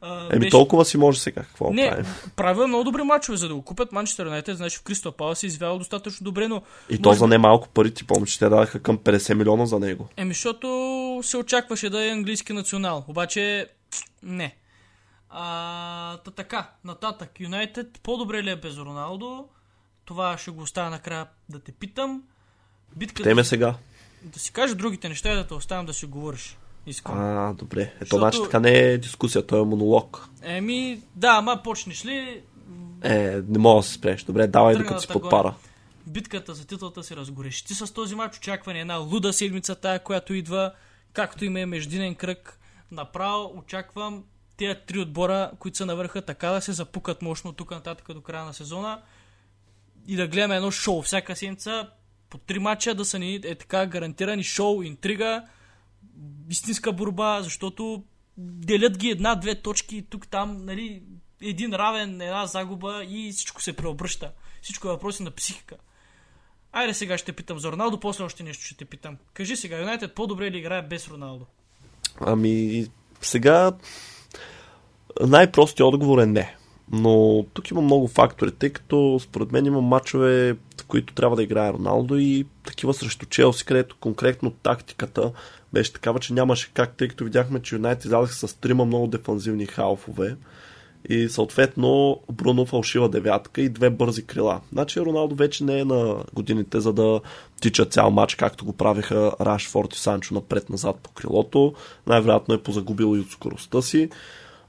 а, Еми беше... толкова си може сега. Какво не, правим? правил много добри мачове, за да го купят Манчестър Юнайтед. Значи в Кристо Пала се извява достатъчно добре, но... И може... то за не малко пари, ти помниш, че те дадаха към 50 милиона за него. Еми, защото се очакваше да е английски национал. Обаче, не. А, та така, нататък. Юнайтед по-добре ли е без Роналдо? Това ще го оставя накрая да те питам. Битката... Теме сега да си кажа другите неща и да те оставям да си говориш. Искам. А, добре. Ето, Защото... значи така не е дискусия, то е монолог. Еми, да, ама почнеш ли... Е, не мога да се спреш. Добре, давай Тръгна докато си подпара. Битката за титлата се разгорещи ти с този матч. Очакване една луда седмица тая, която идва, както има е междинен кръг. Направо очаквам тези три отбора, които са навърха, така да се запукат мощно тук нататък до края на сезона и да гледаме едно шоу всяка седмица по три мача да са ни е така гарантирани шоу, интрига, истинска борба, защото делят ги една-две точки тук там, нали, един равен, една загуба и всичко се преобръща. Всичко е въпроси на психика. Айде сега ще питам за Роналдо, после още нещо ще те питам. Кажи сега, Юнайтед по-добре ли играе без Роналдо? Ами, сега най-простият отговор е не. Но тук има много фактори, тъй като според мен има мачове, в които трябва да играе Роналдо и такива срещу Челси, където конкретно тактиката беше такава, че нямаше как, тъй като видяхме, че Юнайтед излязаха с трима много дефанзивни халфове и съответно Бруно фалшива девятка и две бързи крила. Значи Роналдо вече не е на годините за да тича цял матч, както го правиха Рашфорд и Санчо напред-назад по крилото. Най-вероятно е позагубил и от скоростта си.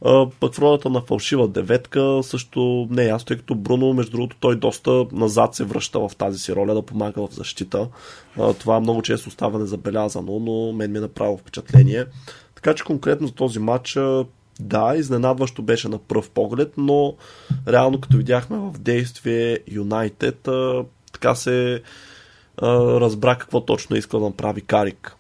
А, пък в ролята на фалшива деветка също не е ясно, тъй като Бруно, между другото, той доста назад се връща в тази си роля да помага в защита. Това много често става незабелязано, но мен ми е направо впечатление. Така че конкретно за този матч да, изненадващо беше на пръв поглед, но реално като видяхме в действие Юнайтед, така се разбра какво точно иска да направи Карик.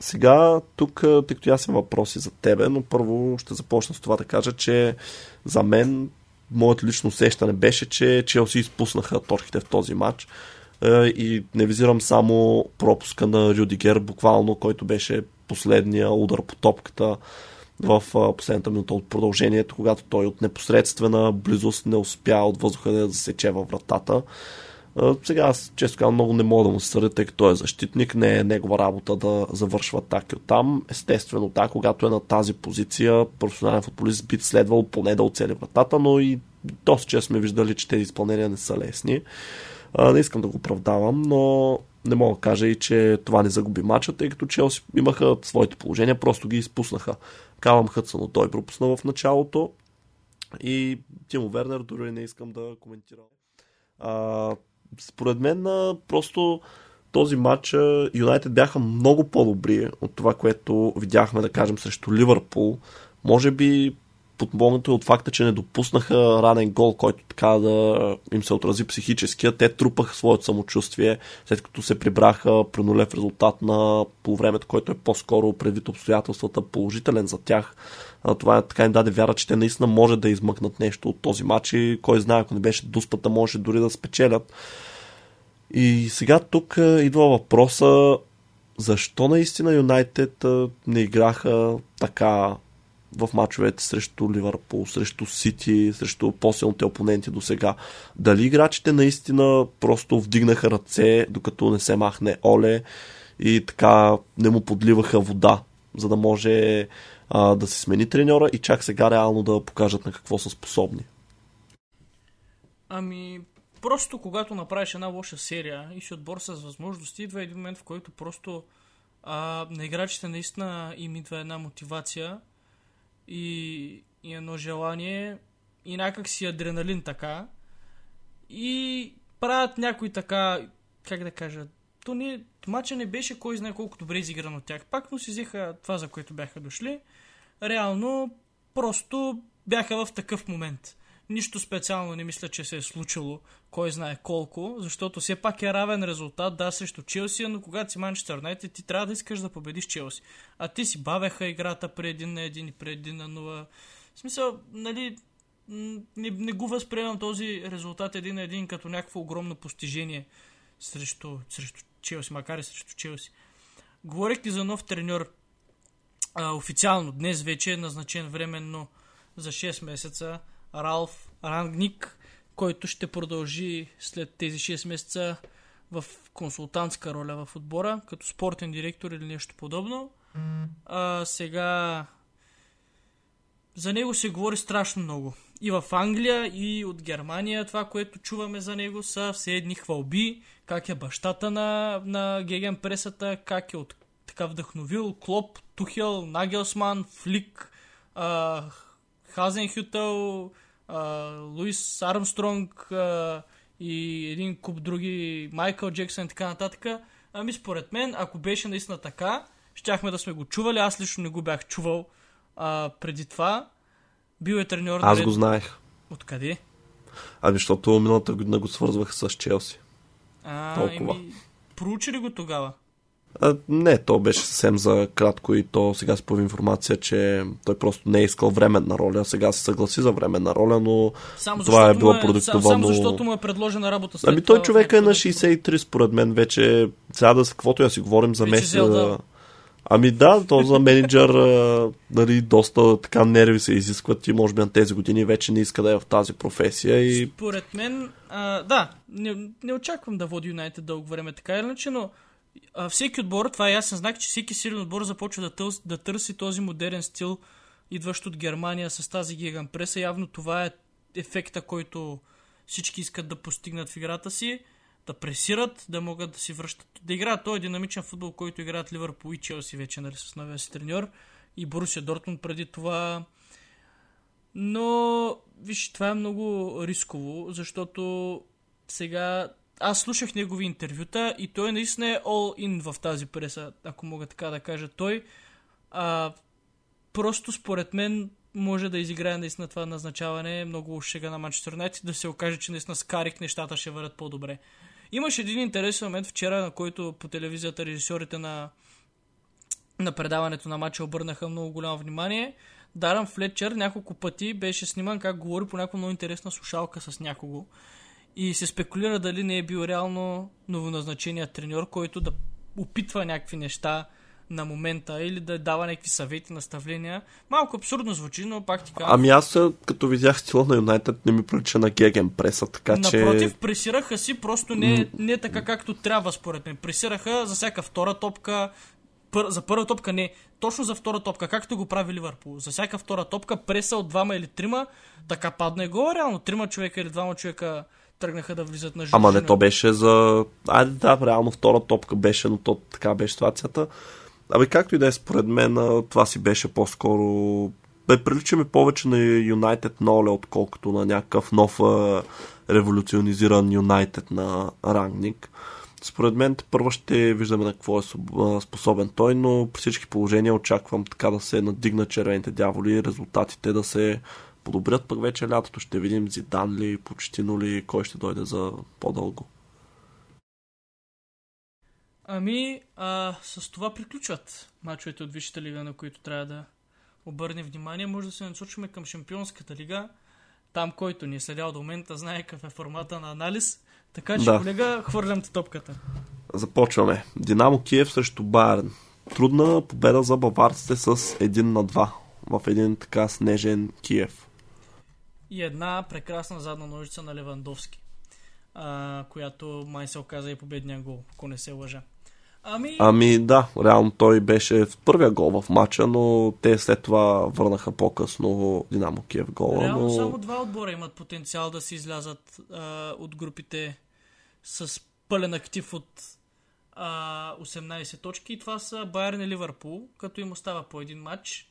Сега, тук, тъй като аз съм въпроси за тебе, но първо ще започна с това да кажа, че за мен моето лично усещане беше, че Челси изпуснаха точките в този матч и не визирам само пропуска на Рюдигер, буквално, който беше последния удар по топката в последната минута от продължението, когато той от непосредствена близост не успя от въздуха да засече във вратата. Сега аз, често казвам, много не мога да му се съдя, тъй като той е защитник, не е негова работа да завършва атаки от там. Естествено, да, когато е на тази позиция, професионален футболист би следвал поне да оцели вратата, но и доста често сме виждали, че тези изпълнения не са лесни. Не искам да го оправдавам, но не мога да кажа и, че това не загуби мача, тъй като Челси имаха своите положения, просто ги изпуснаха. Калам Хътсън той пропусна в началото и Тимо Вернер дори не искам да коментирам. Според мен просто този матч Юнайтед бяха много по-добри от това, което видяхме, да кажем, срещу Ливърпул. Може би подмогнато от факта, че не допуснаха ранен гол, който така да им се отрази психически. Те трупаха своето самочувствие, след като се прибраха при нулев резултат на полувремето, който е по-скоро предвид обстоятелствата положителен за тях. Това така им даде вяра, че те наистина може да измъкнат нещо от този матч и кой знае, ако не беше дуспата, може дори да спечелят. И сега тук идва въпроса защо наистина Юнайтед не играха така в мачовете срещу Ливърпул, срещу Сити, срещу по-силните опоненти до сега. Дали играчите наистина просто вдигнаха ръце, докато не се махне Оле и така не му подливаха вода, за да може а, да се смени треньора и чак сега реално да покажат на какво са способни. Ами, просто когато направиш една лоша серия и си отбор с възможности, идва един момент, в който просто а, на играчите наистина им идва една мотивация и, и едно желание и някак си адреналин така и правят някой така, как да кажа, то не, матча не беше кой знае колко добре изигран от тях. Пак, но си взеха това, за което бяха дошли. Реално, просто бяха в такъв момент. Нищо специално не мисля, че се е случило, кой знае колко, защото все пак е равен резултат, да, срещу Челси, но когато си Манчестър Юнайтед, ти трябва да искаш да победиш Челси. А ти си бавеха играта при един на един и при един на нула. В смисъл, нали, не, не го възприемам този резултат един на един като някакво огромно постижение срещу, срещу Челси, макар и срещу Челси. Говорейки за нов треньор, а, официално днес вече е назначен временно за 6 месеца Ралф Рангник, който ще продължи след тези 6 месеца в консултантска роля в отбора, като спортен директор или нещо подобно. А, сега за него се говори страшно много. И в Англия, и от Германия това, което чуваме за него са все едни хвалби, как е бащата на, на Геген пресата, как е от, така вдъхновил Клоп, Тухел, Нагелсман, Флик, а, Хазенхютъл, Луис Армстронг а, и един куп други, Майкъл Джексън и така нататък. Ами според мен, ако беше наистина така, щяхме да сме го чували. Аз лично не го бях чувал а, преди това. Бил е треньор. Аз го знаех. Откъде? Ами, защото миналата година го свързваха с Челси. А, Толкова. Еми, проучи ли го тогава? А, не, то беше съвсем за кратко и то сега се появи информация, че той просто не е искал временна роля. Сега се съгласи за временна роля, но само това е било е, продиктовано... Само защото му е предложена работа след Ами той човек е на 63 според мен вече. Сега да с каквото я си говорим за месец. Да. Ами да, то за менеджер нали, доста така нерви се изискват и може би на тези години вече не иска да е в тази професия. И... Според мен, а, да, не, не очаквам да води Юнайтед дълго време така или иначе, но всеки отбор, това е ясен знак, че всеки силен отбор започва да, тъл, да търси този модерен стил, идващ от Германия с тази гиган преса. Явно това е ефекта, който всички искат да постигнат в играта си, да пресират, да могат да си връщат, да играят този динамичен футбол, който играят Ливърпул и Челси вече, нали, с новия си треньор и Борусия Дортмунд преди това. Но, виж, това е много рисково, защото сега аз слушах негови интервюта и той наистина е all in в тази преса, ако мога така да кажа. Той а, просто според мен може да изиграе наистина това назначаване много шега на Манчестър Юнайтед да се окаже, че наистина с Карик нещата ще върват по-добре. Имаше един интересен момент вчера, на който по телевизията режисьорите на, на предаването на матча обърнаха много голямо внимание. Даран Флетчер няколко пъти беше сниман как говори по някаква много интересна слушалка с някого. И се спекулира дали не е бил реално новоназначеният треньор, който да опитва някакви неща на момента или да дава някакви съвети, наставления. Малко абсурдно звучи, но пак ти казвам. Ами аз като видях стила на Юнайтед не ми прилича на Геген преса, така че... Напротив, пресираха си, просто не, не така както трябва според мен. Пресираха за всяка втора топка, пър, за първа топка не, точно за втора топка, както го прави Ливърпул. За всяка втора топка преса от двама или трима, така падна и гол, реално трима човека или двама човека тръгнаха да влизат на Ама не, то беше за... Айде да, реално втора топка беше, но то така беше ситуацията. Абе, както и да е, според мен, това си беше по-скоро... Бе, прилича ми повече на Юнайтед на Оле, отколкото на някакъв нов революционизиран Юнайтед на рангник. Според мен първо ще виждаме на какво е способен той, но при всички положения очаквам така да се надигнат червените дяволи и резултатите да се подобрят, пък вече лятото ще видим Зидан ли, Почтино ли, кой ще дойде за по-дълго. Ами, а, с това приключват мачовете от Висшата лига, на които трябва да обърне внимание. Може да се насочим към Шампионската лига. Там, който ни е следял до момента, знае какъв е формата на анализ. Така че, да. колега, хвърлям ти топката. Започваме. Динамо Киев срещу Байерн. Трудна победа за баварците с 1 на 2 в един така снежен Киев. И една прекрасна задна ножица на Левандовски, а, която май се оказа и победния гол, ако не се лъжа. Ами... ами да, реално той беше в първия гол в матча, но те след това върнаха по-късно Динамо Киев гола. Реално но... само два отбора имат потенциал да се излязат а, от групите с пълен актив от а, 18 точки и това са Байерн и Ливърпул, като им остава по един матч.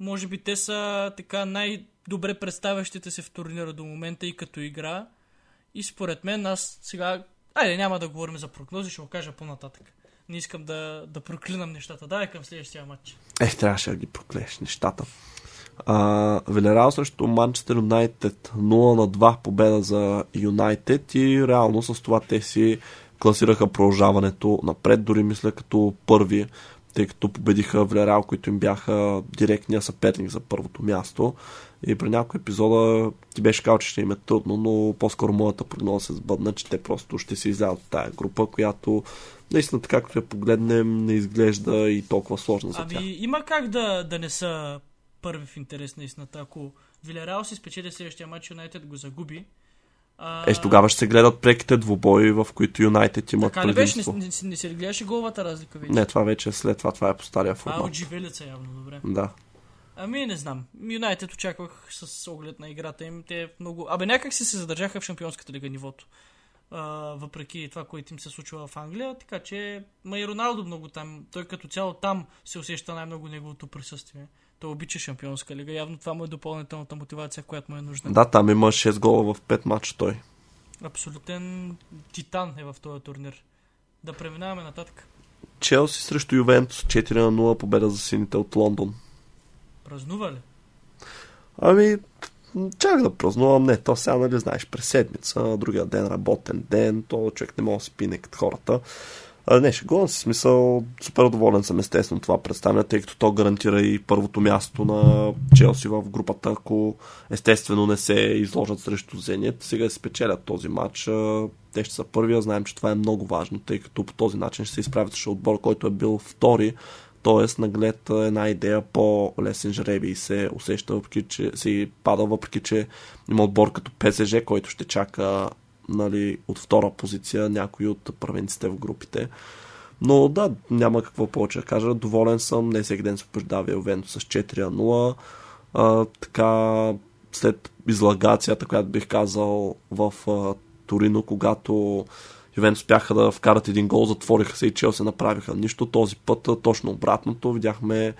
Може би те са така най-добре представящите се в турнира до момента и като игра. И според мен аз сега Айде, няма да говорим за прогнози, ще го кажа по-нататък. Не искам да, да проклинам нещата. Давай към следващия матч. Е, трябваше да ги проклееш нещата. Велерал срещу Манчестър Юнайтед 0 на 2 победа за Юнайтед и реално с това те си класираха продължаването напред, дори мисля като първи, тъй като победиха Велерал, които им бяха директния съперник за първото място. И при някои епизода ти беше казал, че ще им е трудно, но по-скоро моята прогноза се сбъдна, че те просто ще се излязат от тая група, която наистина така, като я погледнем, не изглежда и толкова сложна за тях. Ами има как да, да не са първи в интерес на истината. Ако Вилерал си спечели следващия матч, Юнайтед го загуби, а... Е, тогава ще се гледат преките двубои, в които Юнайтед имат така предимство. Така не беше? Не, не, се гледаше головата разлика вече? Не, това вече е след това, това е по стария формат. А, от живелица явно, добре. Да. Ами не знам. Юнайтед очаквах с оглед на играта им. Те много... Абе някак си се задържаха в Шампионската лига нивото. А, въпреки това, което им се случва в Англия. Така че, ма и Роналдо много там. Той като цяло там се усеща най-много неговото присъствие. Той обича Шампионска лига. Явно това му е допълнителната мотивация, която му е нужна. Да, там има 6 гола в 5 матча той. Абсолютен титан е в този турнир. Да преминаваме нататък. Челси срещу Ювентус 4 на 0 победа за сините от Лондон. Празнува ли? Ами, чак да празнувам, не, то сега, нали, знаеш, през седмица, другия ден, работен ден, то човек не може да си пине като хората. А, не, шегувам си смисъл, супер доволен съм естествено това представяне, тъй като то гарантира и първото място на Челси в групата, ако естествено не се изложат срещу Зенит. Сега се спечелят този матч. Те ще са първия, знаем, че това е много важно, тъй като по този начин ще се изправят срещу отбор, който е бил втори т.е. наглед една идея по-лесен жреби се усеща, въпреки че си пада, въпреки че има отбор като ПСЖ, който ще чака нали, от втора позиция някои от първенците в групите. Но да, няма какво повече да кажа. Доволен съм. Не всеки ден се побеждава Ювенто с 4 0. така, след излагацията, която бих казал в а, Торино, когато Ювентус успяха да вкарат един гол, затвориха се и Челси направиха нищо. Този път точно обратното. Видяхме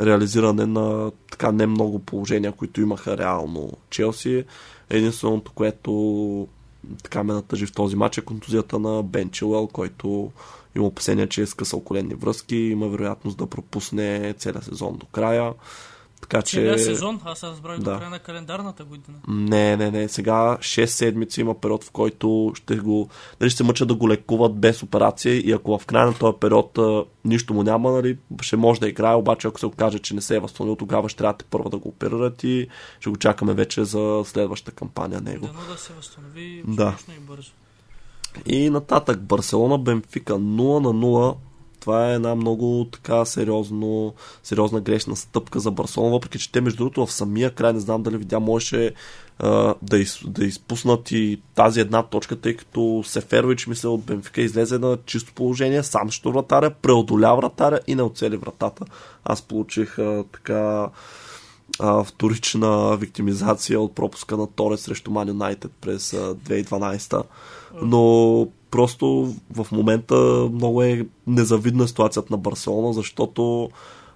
реализиране на така не много положения, които имаха реално Челси. Единственото, което така ме натъжи в този матч е контузията на Бен Чилуел, който има опасения, че е скъсал коленни връзки, има вероятност да пропусне целия сезон до края. Така че... Целият сезон? Аз разбрах да. до края на календарната година. Не, не, не. Сега 6 седмици има период, в който ще го... Нали, ще се мъчат да го лекуват без операция и ако в края на този период а, нищо му няма, нали, ще може да играе, обаче ако се окаже, че не се е възстановил, тогава ще трябва да първо да го оперират и ще го чакаме вече за следващата кампания него. Дано да се възстанови да. и бързо. И нататък Барселона Бенфика 0 на 0 това е една много така сериозно, сериозна грешна стъпка за Барселона, въпреки че те между другото в самия край, не знам дали видя, можеше да, из, да изпуснат и тази една точка, тъй като Сеферович, мисля, от Бенфика излезе на чисто положение, сам ще вратаря, преодоля вратаря и не оцели вратата. Аз получих а, така а, вторична виктимизация от пропуска на Торе срещу Ман Юнайтед през а, 2012. Но просто в момента много е незавидна ситуацията на Барселона, защото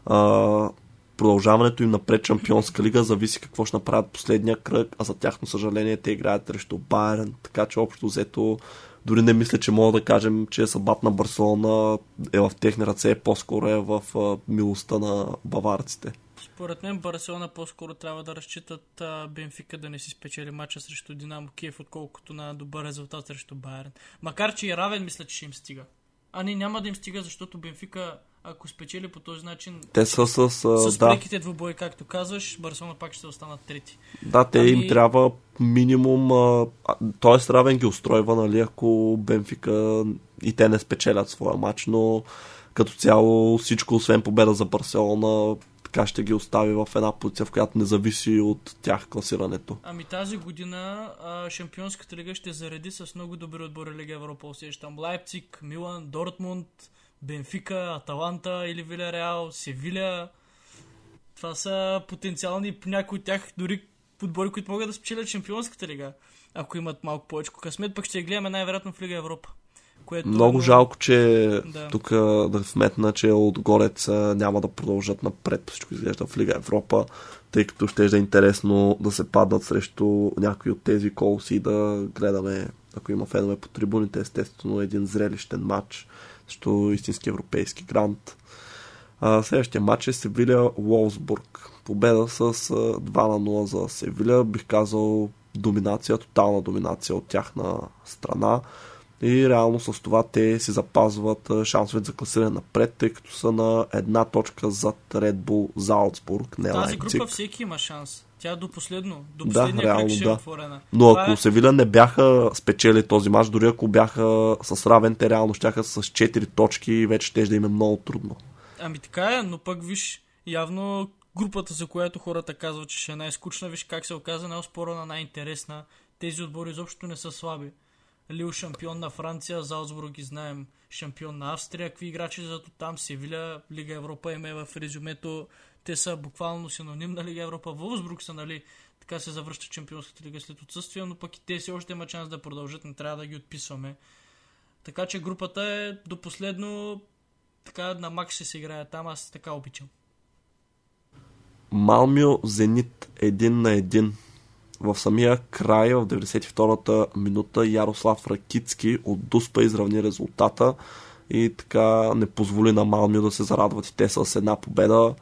а, продължаването им напред Чемпионска лига зависи какво ще направят последния кръг, а за тяхно съжаление те играят срещу Байерн, така че общо взето дори не мисля, че мога да кажем, че събат на Барселона е в техни ръце, по-скоро е в милостта на баварците. Според мен Барселона по-скоро трябва да разчитат а, Бенфика да не си спечели матча срещу Динамо Киев, отколкото на добър резултат срещу Байерн. Макар, че и равен мисля, че ще им стига. А не, няма да им стига, защото Бенфика, ако спечели по този начин... Те са с... С, с да. двубои, както казваш, Барселона пак ще останат трети. Да, те ами... им трябва минимум... Т.е. равен ги устройва, нали, ако Бенфика и те не спечелят своя матч, но като цяло всичко, освен победа за Барселона, така ще ги остави в една позиция, в която не зависи от тях класирането. Ами тази година а, Шампионската лига ще зареди с много добри отбори Лига Европа. Усещам Лайпциг, Милан, Дортмунд, Бенфика, Аталанта или Вилереал, Севиля. Това са потенциални, някои от тях дори отбори, които могат да спечелят Шампионската лига. Ако имат малко повече късмет, пък ще гледаме най-вероятно в Лига Европа. Което... Много жалко, че да. тук да вметна, че отгорец няма да продължат напред. Всичко изглежда в Лига Европа, тъй като ще е интересно да се паднат срещу някои от тези колси и да гледаме, ако има фенове по трибуните, естествено един зрелищен матч срещу истински европейски грант. А, следващия матч е Севиля Уолсбург. Победа с 2 на 0 за Севиля. Бих казал доминация, тотална доминация от тяхна страна и реално с това те си запазват шансовете за класиране напред, тъй като са на една точка зад Red Bull Залцбург, не Тази група всеки има шанс. Тя до последно, до последния да, реално, ще е да. е отворена. Но това ако е... Севиля не бяха спечели този матч, дори ако бяха с равен, те реално щяха с 4 точки и вече ще да им е много трудно. Ами така е, но пък виж, явно групата, за която хората казват, че ще е най-скучна, виж как се оказа най-спорна, най-интересна. Тези отбори изобщо не са слаби. Лил шампион на Франция, Залцбург ги знаем. Шампион на Австрия, какви играчи зато там, Севиля, Лига Европа им е в резюмето, те са буквално синоним на Лига Европа, Волсбрук са, нали, така се завръща Чемпионската лига след отсъствие, но пък и те си още има шанс да продължат, не трябва да ги отписваме. Така че групата е до последно така на макс ще се играе там, аз така обичам. Малмио Зенит един на един в самия край, в 92-та минута, Ярослав Ракицки от Дуспа изравни резултата и така не позволи на Малмио да се зарадват и те с една победа.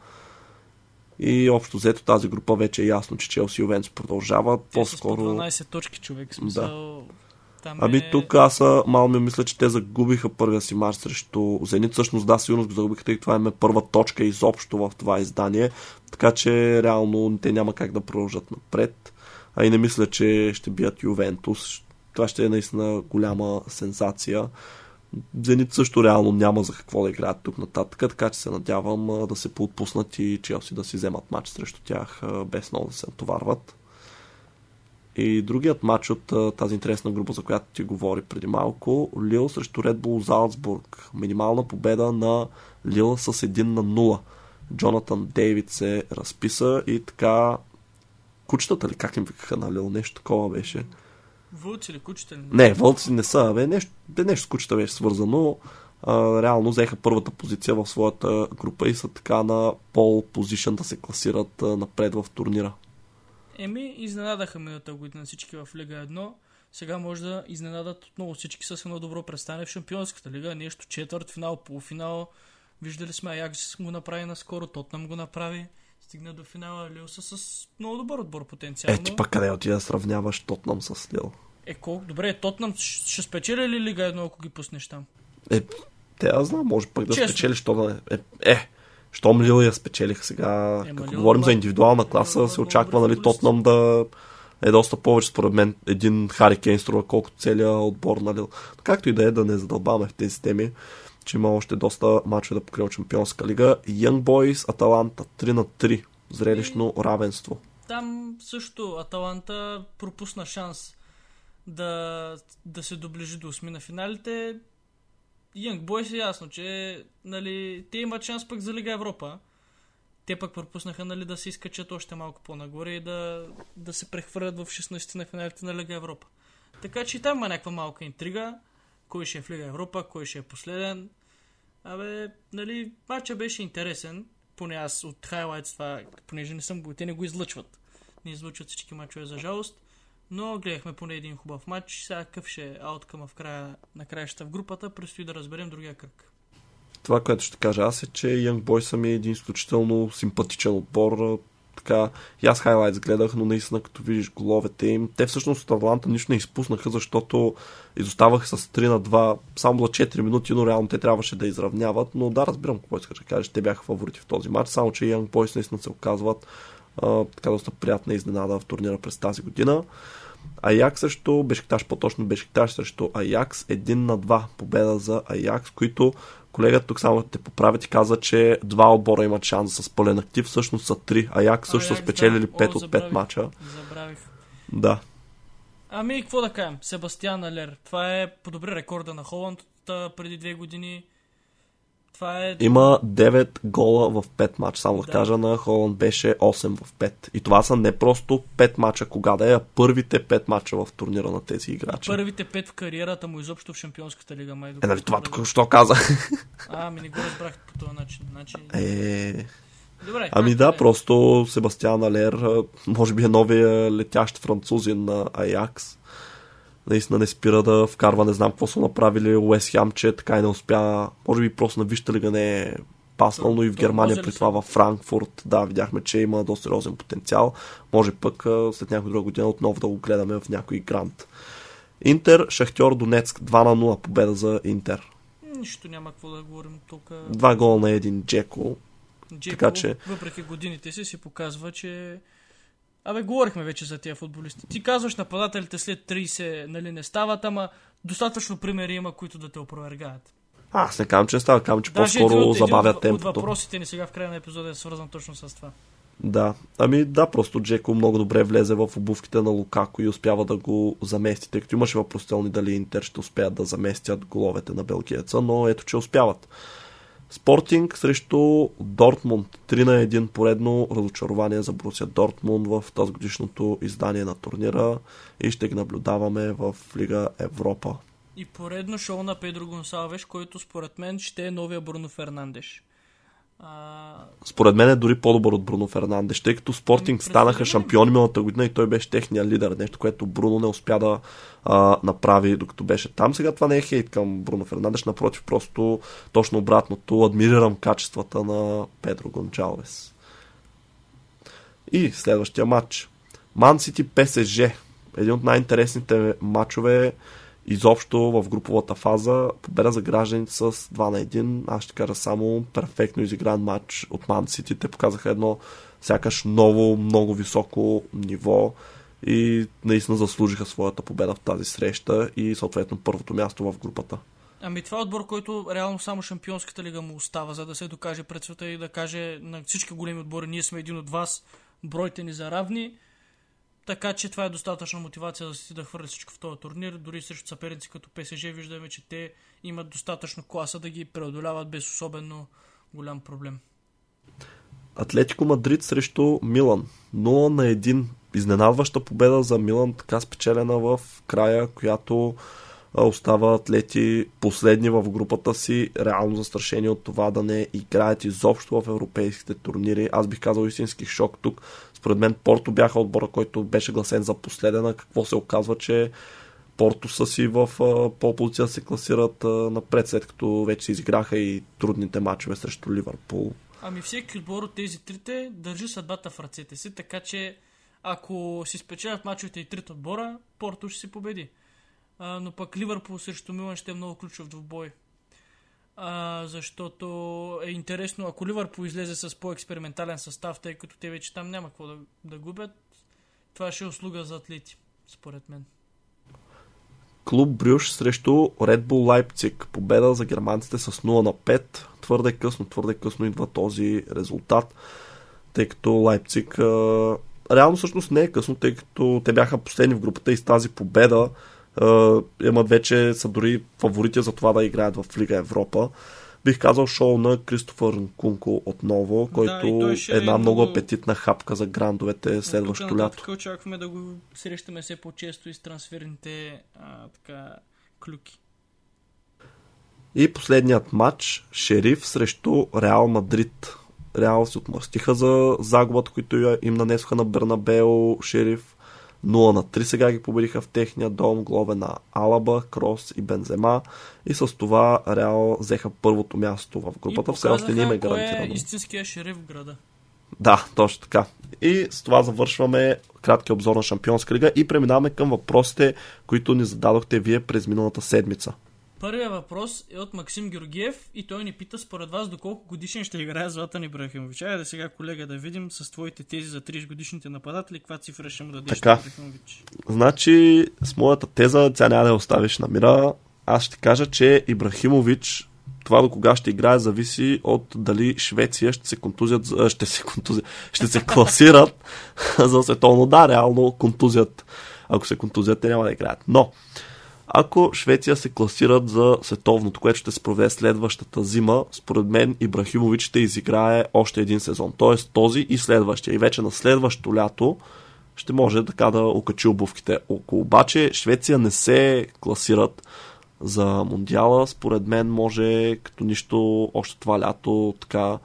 И общо взето тази група вече е ясно, че Челси и Овенц продължават. Те По-скоро... С по 12 точки човек. Смисъл... Да. Там ами е... тук аз Малмио мисля, че те загубиха първия си мач срещу Зенит. Всъщност да, сигурно го загубиха, тъй това е първа точка изобщо в това издание. Така че реално те няма как да продължат напред а и не мисля, че ще бият Ювентус. Това ще е наистина голяма сенсация. Зенит също реално няма за какво да играят тук нататък, така че се надявам да се поотпуснат и Челси да си вземат матч срещу тях без много да се натоварват. И другият матч от тази интересна група, за която ти говори преди малко, Лил срещу Red Bull Залцбург. Минимална победа на Лил с 1 на 0. Джонатан Дейвид се разписа и така кучетата ли, как им викаха, нали, нещо такова беше. Вълци ли, кучета ли? Не, вълци не са, бе, нещо, бе, нещо с кучета беше свързано. А, реално взеха първата позиция в своята група и са така на пол позишън да се класират а, напред в турнира. Еми, изненадаха миналата година всички в Лига 1. Сега може да изненадат отново всички с едно добро представяне в Шампионската лига. Нещо четвърт финал, полуфинал. Виждали сме, Аякс го направи наскоро, Тотнам го направи стигна до финала Лил са с много добър отбор потенциално. Е, ти пък къде отида да сравняваш Тотнам с Лил? Е, колко? Добре, Тотнам ще спечели ли Лига едно, ако ги пуснеш там? Е, те аз знам, може пък да Честно. спечелиш, що да не. Е, е щом Лил я спечелих сега, е, като говорим за индивидуална класа, се очаква, нали, Тотнам да е доста повече, според мен, един Хари Кейн струва, колкото целият отбор на Лил. Както и да е, да не задълбаваме в тези теми. Че има още доста мачове да покрива Чемпионска лига. Young Boys, Аталанта 3 на 3. Зрелищно равенство. Там също Аталанта пропусна шанс да, да се доближи до осми на финалите. Young Boys е ясно, че нали, те имат шанс пък за Лига Европа. Те пък пропуснаха нали, да се изкачат още малко по-нагоре и да, да се прехвърлят в 16 на финалите на Лига Европа. Така че и там има някаква малка интрига. Кой ще е в Лига Европа, кой ще е последен. Абе, нали, матча беше интересен. Поне аз от хайлайтс това, понеже не съм го, те не го излъчват. Не излъчват всички мачове за жалост. Но гледахме поне един хубав матч. Сега какъв ще е ауткъма в края, на краищата в групата, предстои да разберем другия кръг. Това, което ще кажа аз е, че Young Boys ми е един изключително симпатичен отбор. Така, и аз хайлайтс гледах, но наистина като видиш головете им, те всъщност от Атланта нищо не изпуснаха, защото изоставаха с 3 на 2 само за 4 минути, но реално те трябваше да изравняват. Но да, разбирам какво искаш да кажеш. Те бяха фаворити в този матч, само че Young Boys наистина се оказват а, така доста приятна изненада в турнира през тази година. Аякс срещу Бешикташ, по-точно Бешикташ срещу Аякс, един на два победа за Аякс, които колегата тук само те поправи и каза, че два отбора имат шанс с пълен актив, всъщност са три. Аякс също са спечелили да. 5 О, от 5 мача. Забравих. Да. Ами, какво да кажем? Себастиан Алер. Това е подобри рекорда на Холанд преди две години. Това е... Има 9 гола в 5 мача. Само да. да кажа, на Холанд беше 8 в 5. И това са не просто 5 мача кога да е, а първите 5 мача в турнира на тези играчи. Първите 5 в кариерата му изобщо в Шампионската лига. Май, е, нали това тук що каза? А, ми не го разбрах по този начин. Значи... Е... Добре, ами да, е? просто Себастиан Алер, може би е новия летящ французин на Аякс наистина не спира да вкарва, не знам какво са направили Уест Хям, че така и не успя, може би просто на Вижте лига не е паснал, но и в Германия при това във Франкфурт, да, видяхме, че има доста сериозен потенциал. Може пък след някоя друга година отново да го гледаме в някой грант. Интер, Шахтьор, Донецк, 2 на 0 победа за Интер. Нищо няма какво да говорим тук. Два гола на един Джеко. Джеко, така, че... въпреки годините си, си показва, че Абе, говорихме вече за тия футболисти. Ти казваш нападателите след 30, нали, не стават, ама достатъчно примери има, които да те опровергаят. Аз не казвам, че става, казвам, че Даже по-скоро от, забавят от, темпото. От въпросите ни сега в края на епизода е свързан точно с това. Да, ами да, просто Джеко много добре влезе в обувките на Лукако и успява да го замести, тъй като имаше въпросителни дали Интер ще успеят да заместят головете на белгиеца, но ето, че успяват. Спортинг срещу Дортмунд. 3 на 1 поредно разочарование за Брусия Дортмунд в тази годишното издание на турнира и ще ги наблюдаваме в Лига Европа. И поредно шоу на Педро Гонсалвеш, който според мен ще е новия Бруно Фернандеш. Според мен е дори по-добър от Бруно Фернандеш, тъй като Спортинг станаха шампиони миналата година и той беше техния лидер, нещо, което Бруно не успя да а, направи докато беше там. Сега това не е хейт към Бруно Фернандеш, напротив, просто точно обратното. Адмирирам качествата на Педро Гончалвес. И следващия матч. Ман Сити ПСЖ. Един от най-интересните матчове изобщо в груповата фаза. Победа за гражданите с 2 на 1. Аз ще кажа само перфектно изигран матч от Ман Сити. Те показаха едно сякаш ново, много високо ниво и наистина заслужиха своята победа в тази среща и съответно първото място в групата. Ами това е отбор, който реално само шампионската лига му остава, за да се докаже пред света и да каже на всички големи отбори, ние сме един от вас, бройте ни за равни. Така че това е достатъчна мотивация да си да хвърли всичко в този турнир. Дори срещу съперници като ПСЖ виждаме, че те имат достатъчно класа да ги преодоляват без особено голям проблем. Атлетико Мадрид срещу Милан. 0 на 1. Изненадваща победа за Милан, така спечелена в края, която остава атлети последни в групата си, реално застрашени от това да не играят изобщо в европейските турнири. Аз бих казал истински шок тук. Според мен Порто бяха отбора, който беше гласен за последена. Какво се оказва, че Порто са си в по позиция се класират напред, след като вече се изиграха и трудните матчове срещу Ливърпул. Ами всеки отбор от тези трите държи съдбата в ръцете си, така че ако си спечелят мачовете и трите отбора, Порто ще си победи. А, но пък Ливърпул срещу Милан ще е много ключов двубой. А, защото е интересно, ако Ливърпул излезе с по-експериментален състав, тъй като те вече там няма какво да, да губят, това ще е услуга за атлети, според мен. Клуб Брюш срещу Red Bull Лайпциг. Победа за германците с 0 на 5. Твърде късно, твърде късно идва този резултат, тъй като Лайпциг реално всъщност не е късно, тъй като те бяха последни в групата и с тази победа имат вече са дори фаворити за това да играят в Лига Европа бих казал шоу на Кристофър Кунко отново, който да, е една много... много апетитна хапка за грандовете следващото лято. очакваме да го срещаме все по-често и с трансферните а, така, клюки. И последният матч Шериф срещу Реал Мадрид. Реал се отмъстиха за загубата, които им нанесоха на Бернабео Шериф. 0 на 3 сега ги победиха в техния дом, главе на Алаба, Крос и Бензема. И с това Реал взеха първото място в групата. Все още не им е гарантирано. Е истинския шериф в града. Да, точно така. И с това завършваме краткия обзор на Шампионска лига и преминаваме към въпросите, които ни зададохте вие през миналата седмица. Първият въпрос е от Максим Георгиев и той ни пита според вас доколко годишен ще играе Златан Ибрахимович. Айде сега, колега, да видим с твоите тези за 30 годишните нападатели, каква цифра ще му дадеш така. Ибрахимович. Значи, с моята теза, тя няма да оставиш на мира. Аз ще кажа, че Ибрахимович това до кога ще играе зависи от дали Швеция ще се контузят, ще се контузят, ще се класират за световно. Да, реално контузят. Ако се контузят, те няма да играят. Но, ако Швеция се класират за световното, което ще се проведе следващата зима, според мен Ибрахимович ще изиграе още един сезон. Тоест този и следващия. И вече на следващото лято ще може така да окачи обувките. Ако обаче Швеция не се класират за Мондиала, според мен може като нищо още това лято така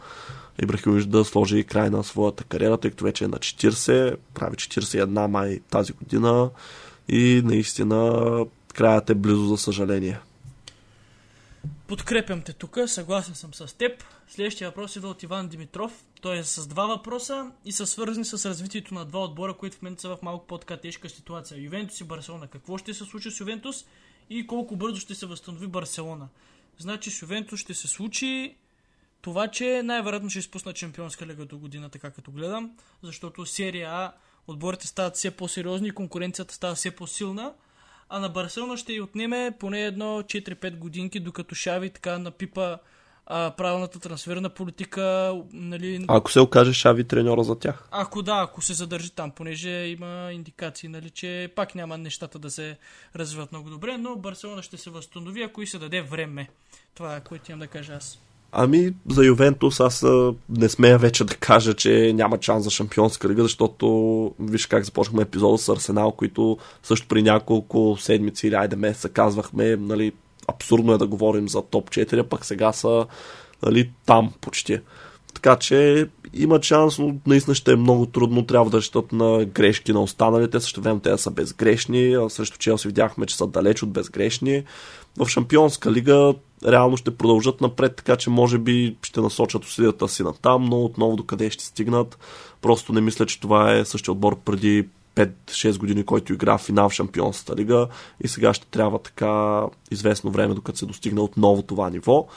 Ибрахимович да сложи край на своята кариера, тъй като вече е на 40, прави 41 май тази година и наистина краят е близо, за съжаление. Подкрепям те тук, съгласен съм с теб. Следващия въпрос идва от Иван Димитров. Той е с два въпроса и са свързани с развитието на два отбора, които в момента са в малко по-така тежка ситуация. Ювентус и Барселона. Какво ще се случи с Ювентус и колко бързо ще се възстанови Барселона? Значи с Ювентус ще се случи това, че най-вероятно ще изпусна Чемпионска лига до година, така като гледам, защото серия А отборите стават все по-сериозни и конкуренцията става все по-силна а на Барселона ще й отнеме поне едно 4-5 годинки, докато Шави така напипа а, правилната трансферна политика. Нали... Ако се окаже Шави треньора за тях? Ако да, ако се задържи там, понеже има индикации, нали, че пак няма нещата да се развиват много добре, но Барселона ще се възстанови, ако и се даде време. Това е което имам да кажа аз. Ами, за Ювентус аз не смея вече да кажа, че няма шанс за шампионска лига, защото виж как започнахме епизода с Арсенал, които също при няколко седмици или айде месеца казвахме, нали, абсурдно е да говорим за топ 4, пък сега са нали, там почти. Така че има шанс, но наистина ще е много трудно. Трябва да решат на грешки на останалите. Също време те са безгрешни. Срещу Челси видяхме, че са далеч от безгрешни. В Шампионска лига реално ще продължат напред, така че може би ще насочат усилията си на там, но отново до къде ще стигнат. Просто не мисля, че това е същия отбор преди 5-6 години, който игра в финал в Шампионската лига и сега ще трябва така известно време, докато се достигне отново това ниво.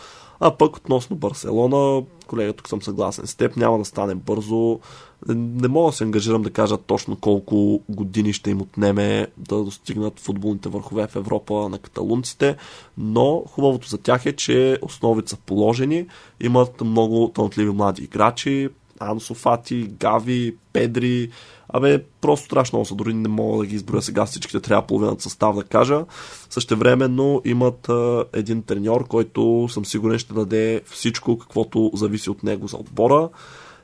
А пък относно Барселона, колега, тук съм съгласен с теб, няма да стане бързо. Не мога да се ангажирам да кажа точно колко години ще им отнеме да достигнат футболните върхове в Европа на каталунците, но хубавото за тях е, че основите са положени, имат много талантливи млади играчи, Ансо Фати, Гави, Педри, Абе, просто страшно много са, дори не мога да ги изброя сега всичките, трябва половината състав да кажа. Същевременно имат а, един треньор, който съм сигурен ще даде всичко, каквото зависи от него за отбора.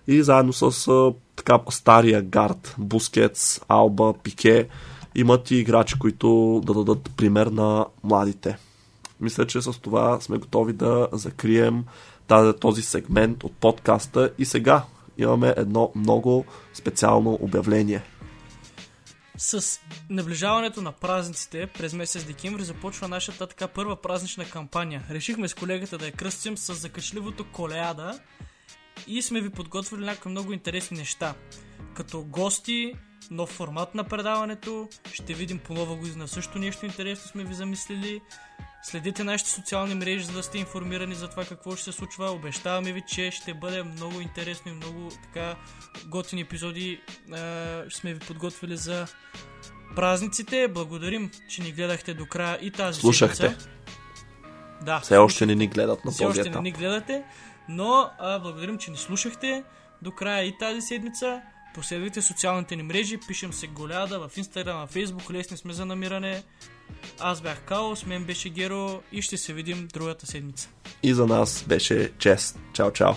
И заедно с а, така стария гард, Бускетс, Алба, Пике, имат и играчи, които да дадат пример на младите. Мисля, че с това сме готови да закрием този сегмент от подкаста и сега имаме едно много специално обявление. С наближаването на празниците през месец декември започва нашата така първа празнична кампания. Решихме с колегата да я кръстим с закачливото колеада и сме ви подготвили някакви много интересни неща. Като гости, нов формат на предаването, ще видим по нова година също нещо интересно сме ви замислили. Следете нашите социални мрежи, за да сте информирани за това какво ще се случва. Обещаваме ви, че ще бъде много интересно и много така готини епизоди. Е, сме ви подготвили за празниците. Благодарим, че ни гледахте до края и тази Слушахте. седмица. Да, Все още не ни гледат на все още етап. не ни гледате, но а, благодарим, че ни слушахте до края и тази седмица. Последвайте социалните ни мрежи, пишем се Голяда в Инстаграм, в Фейсбук, лесни сме за намиране. Аз бях Као, с мен беше Геро и ще се видим другата седмица. И за нас беше чест. Чао, чао.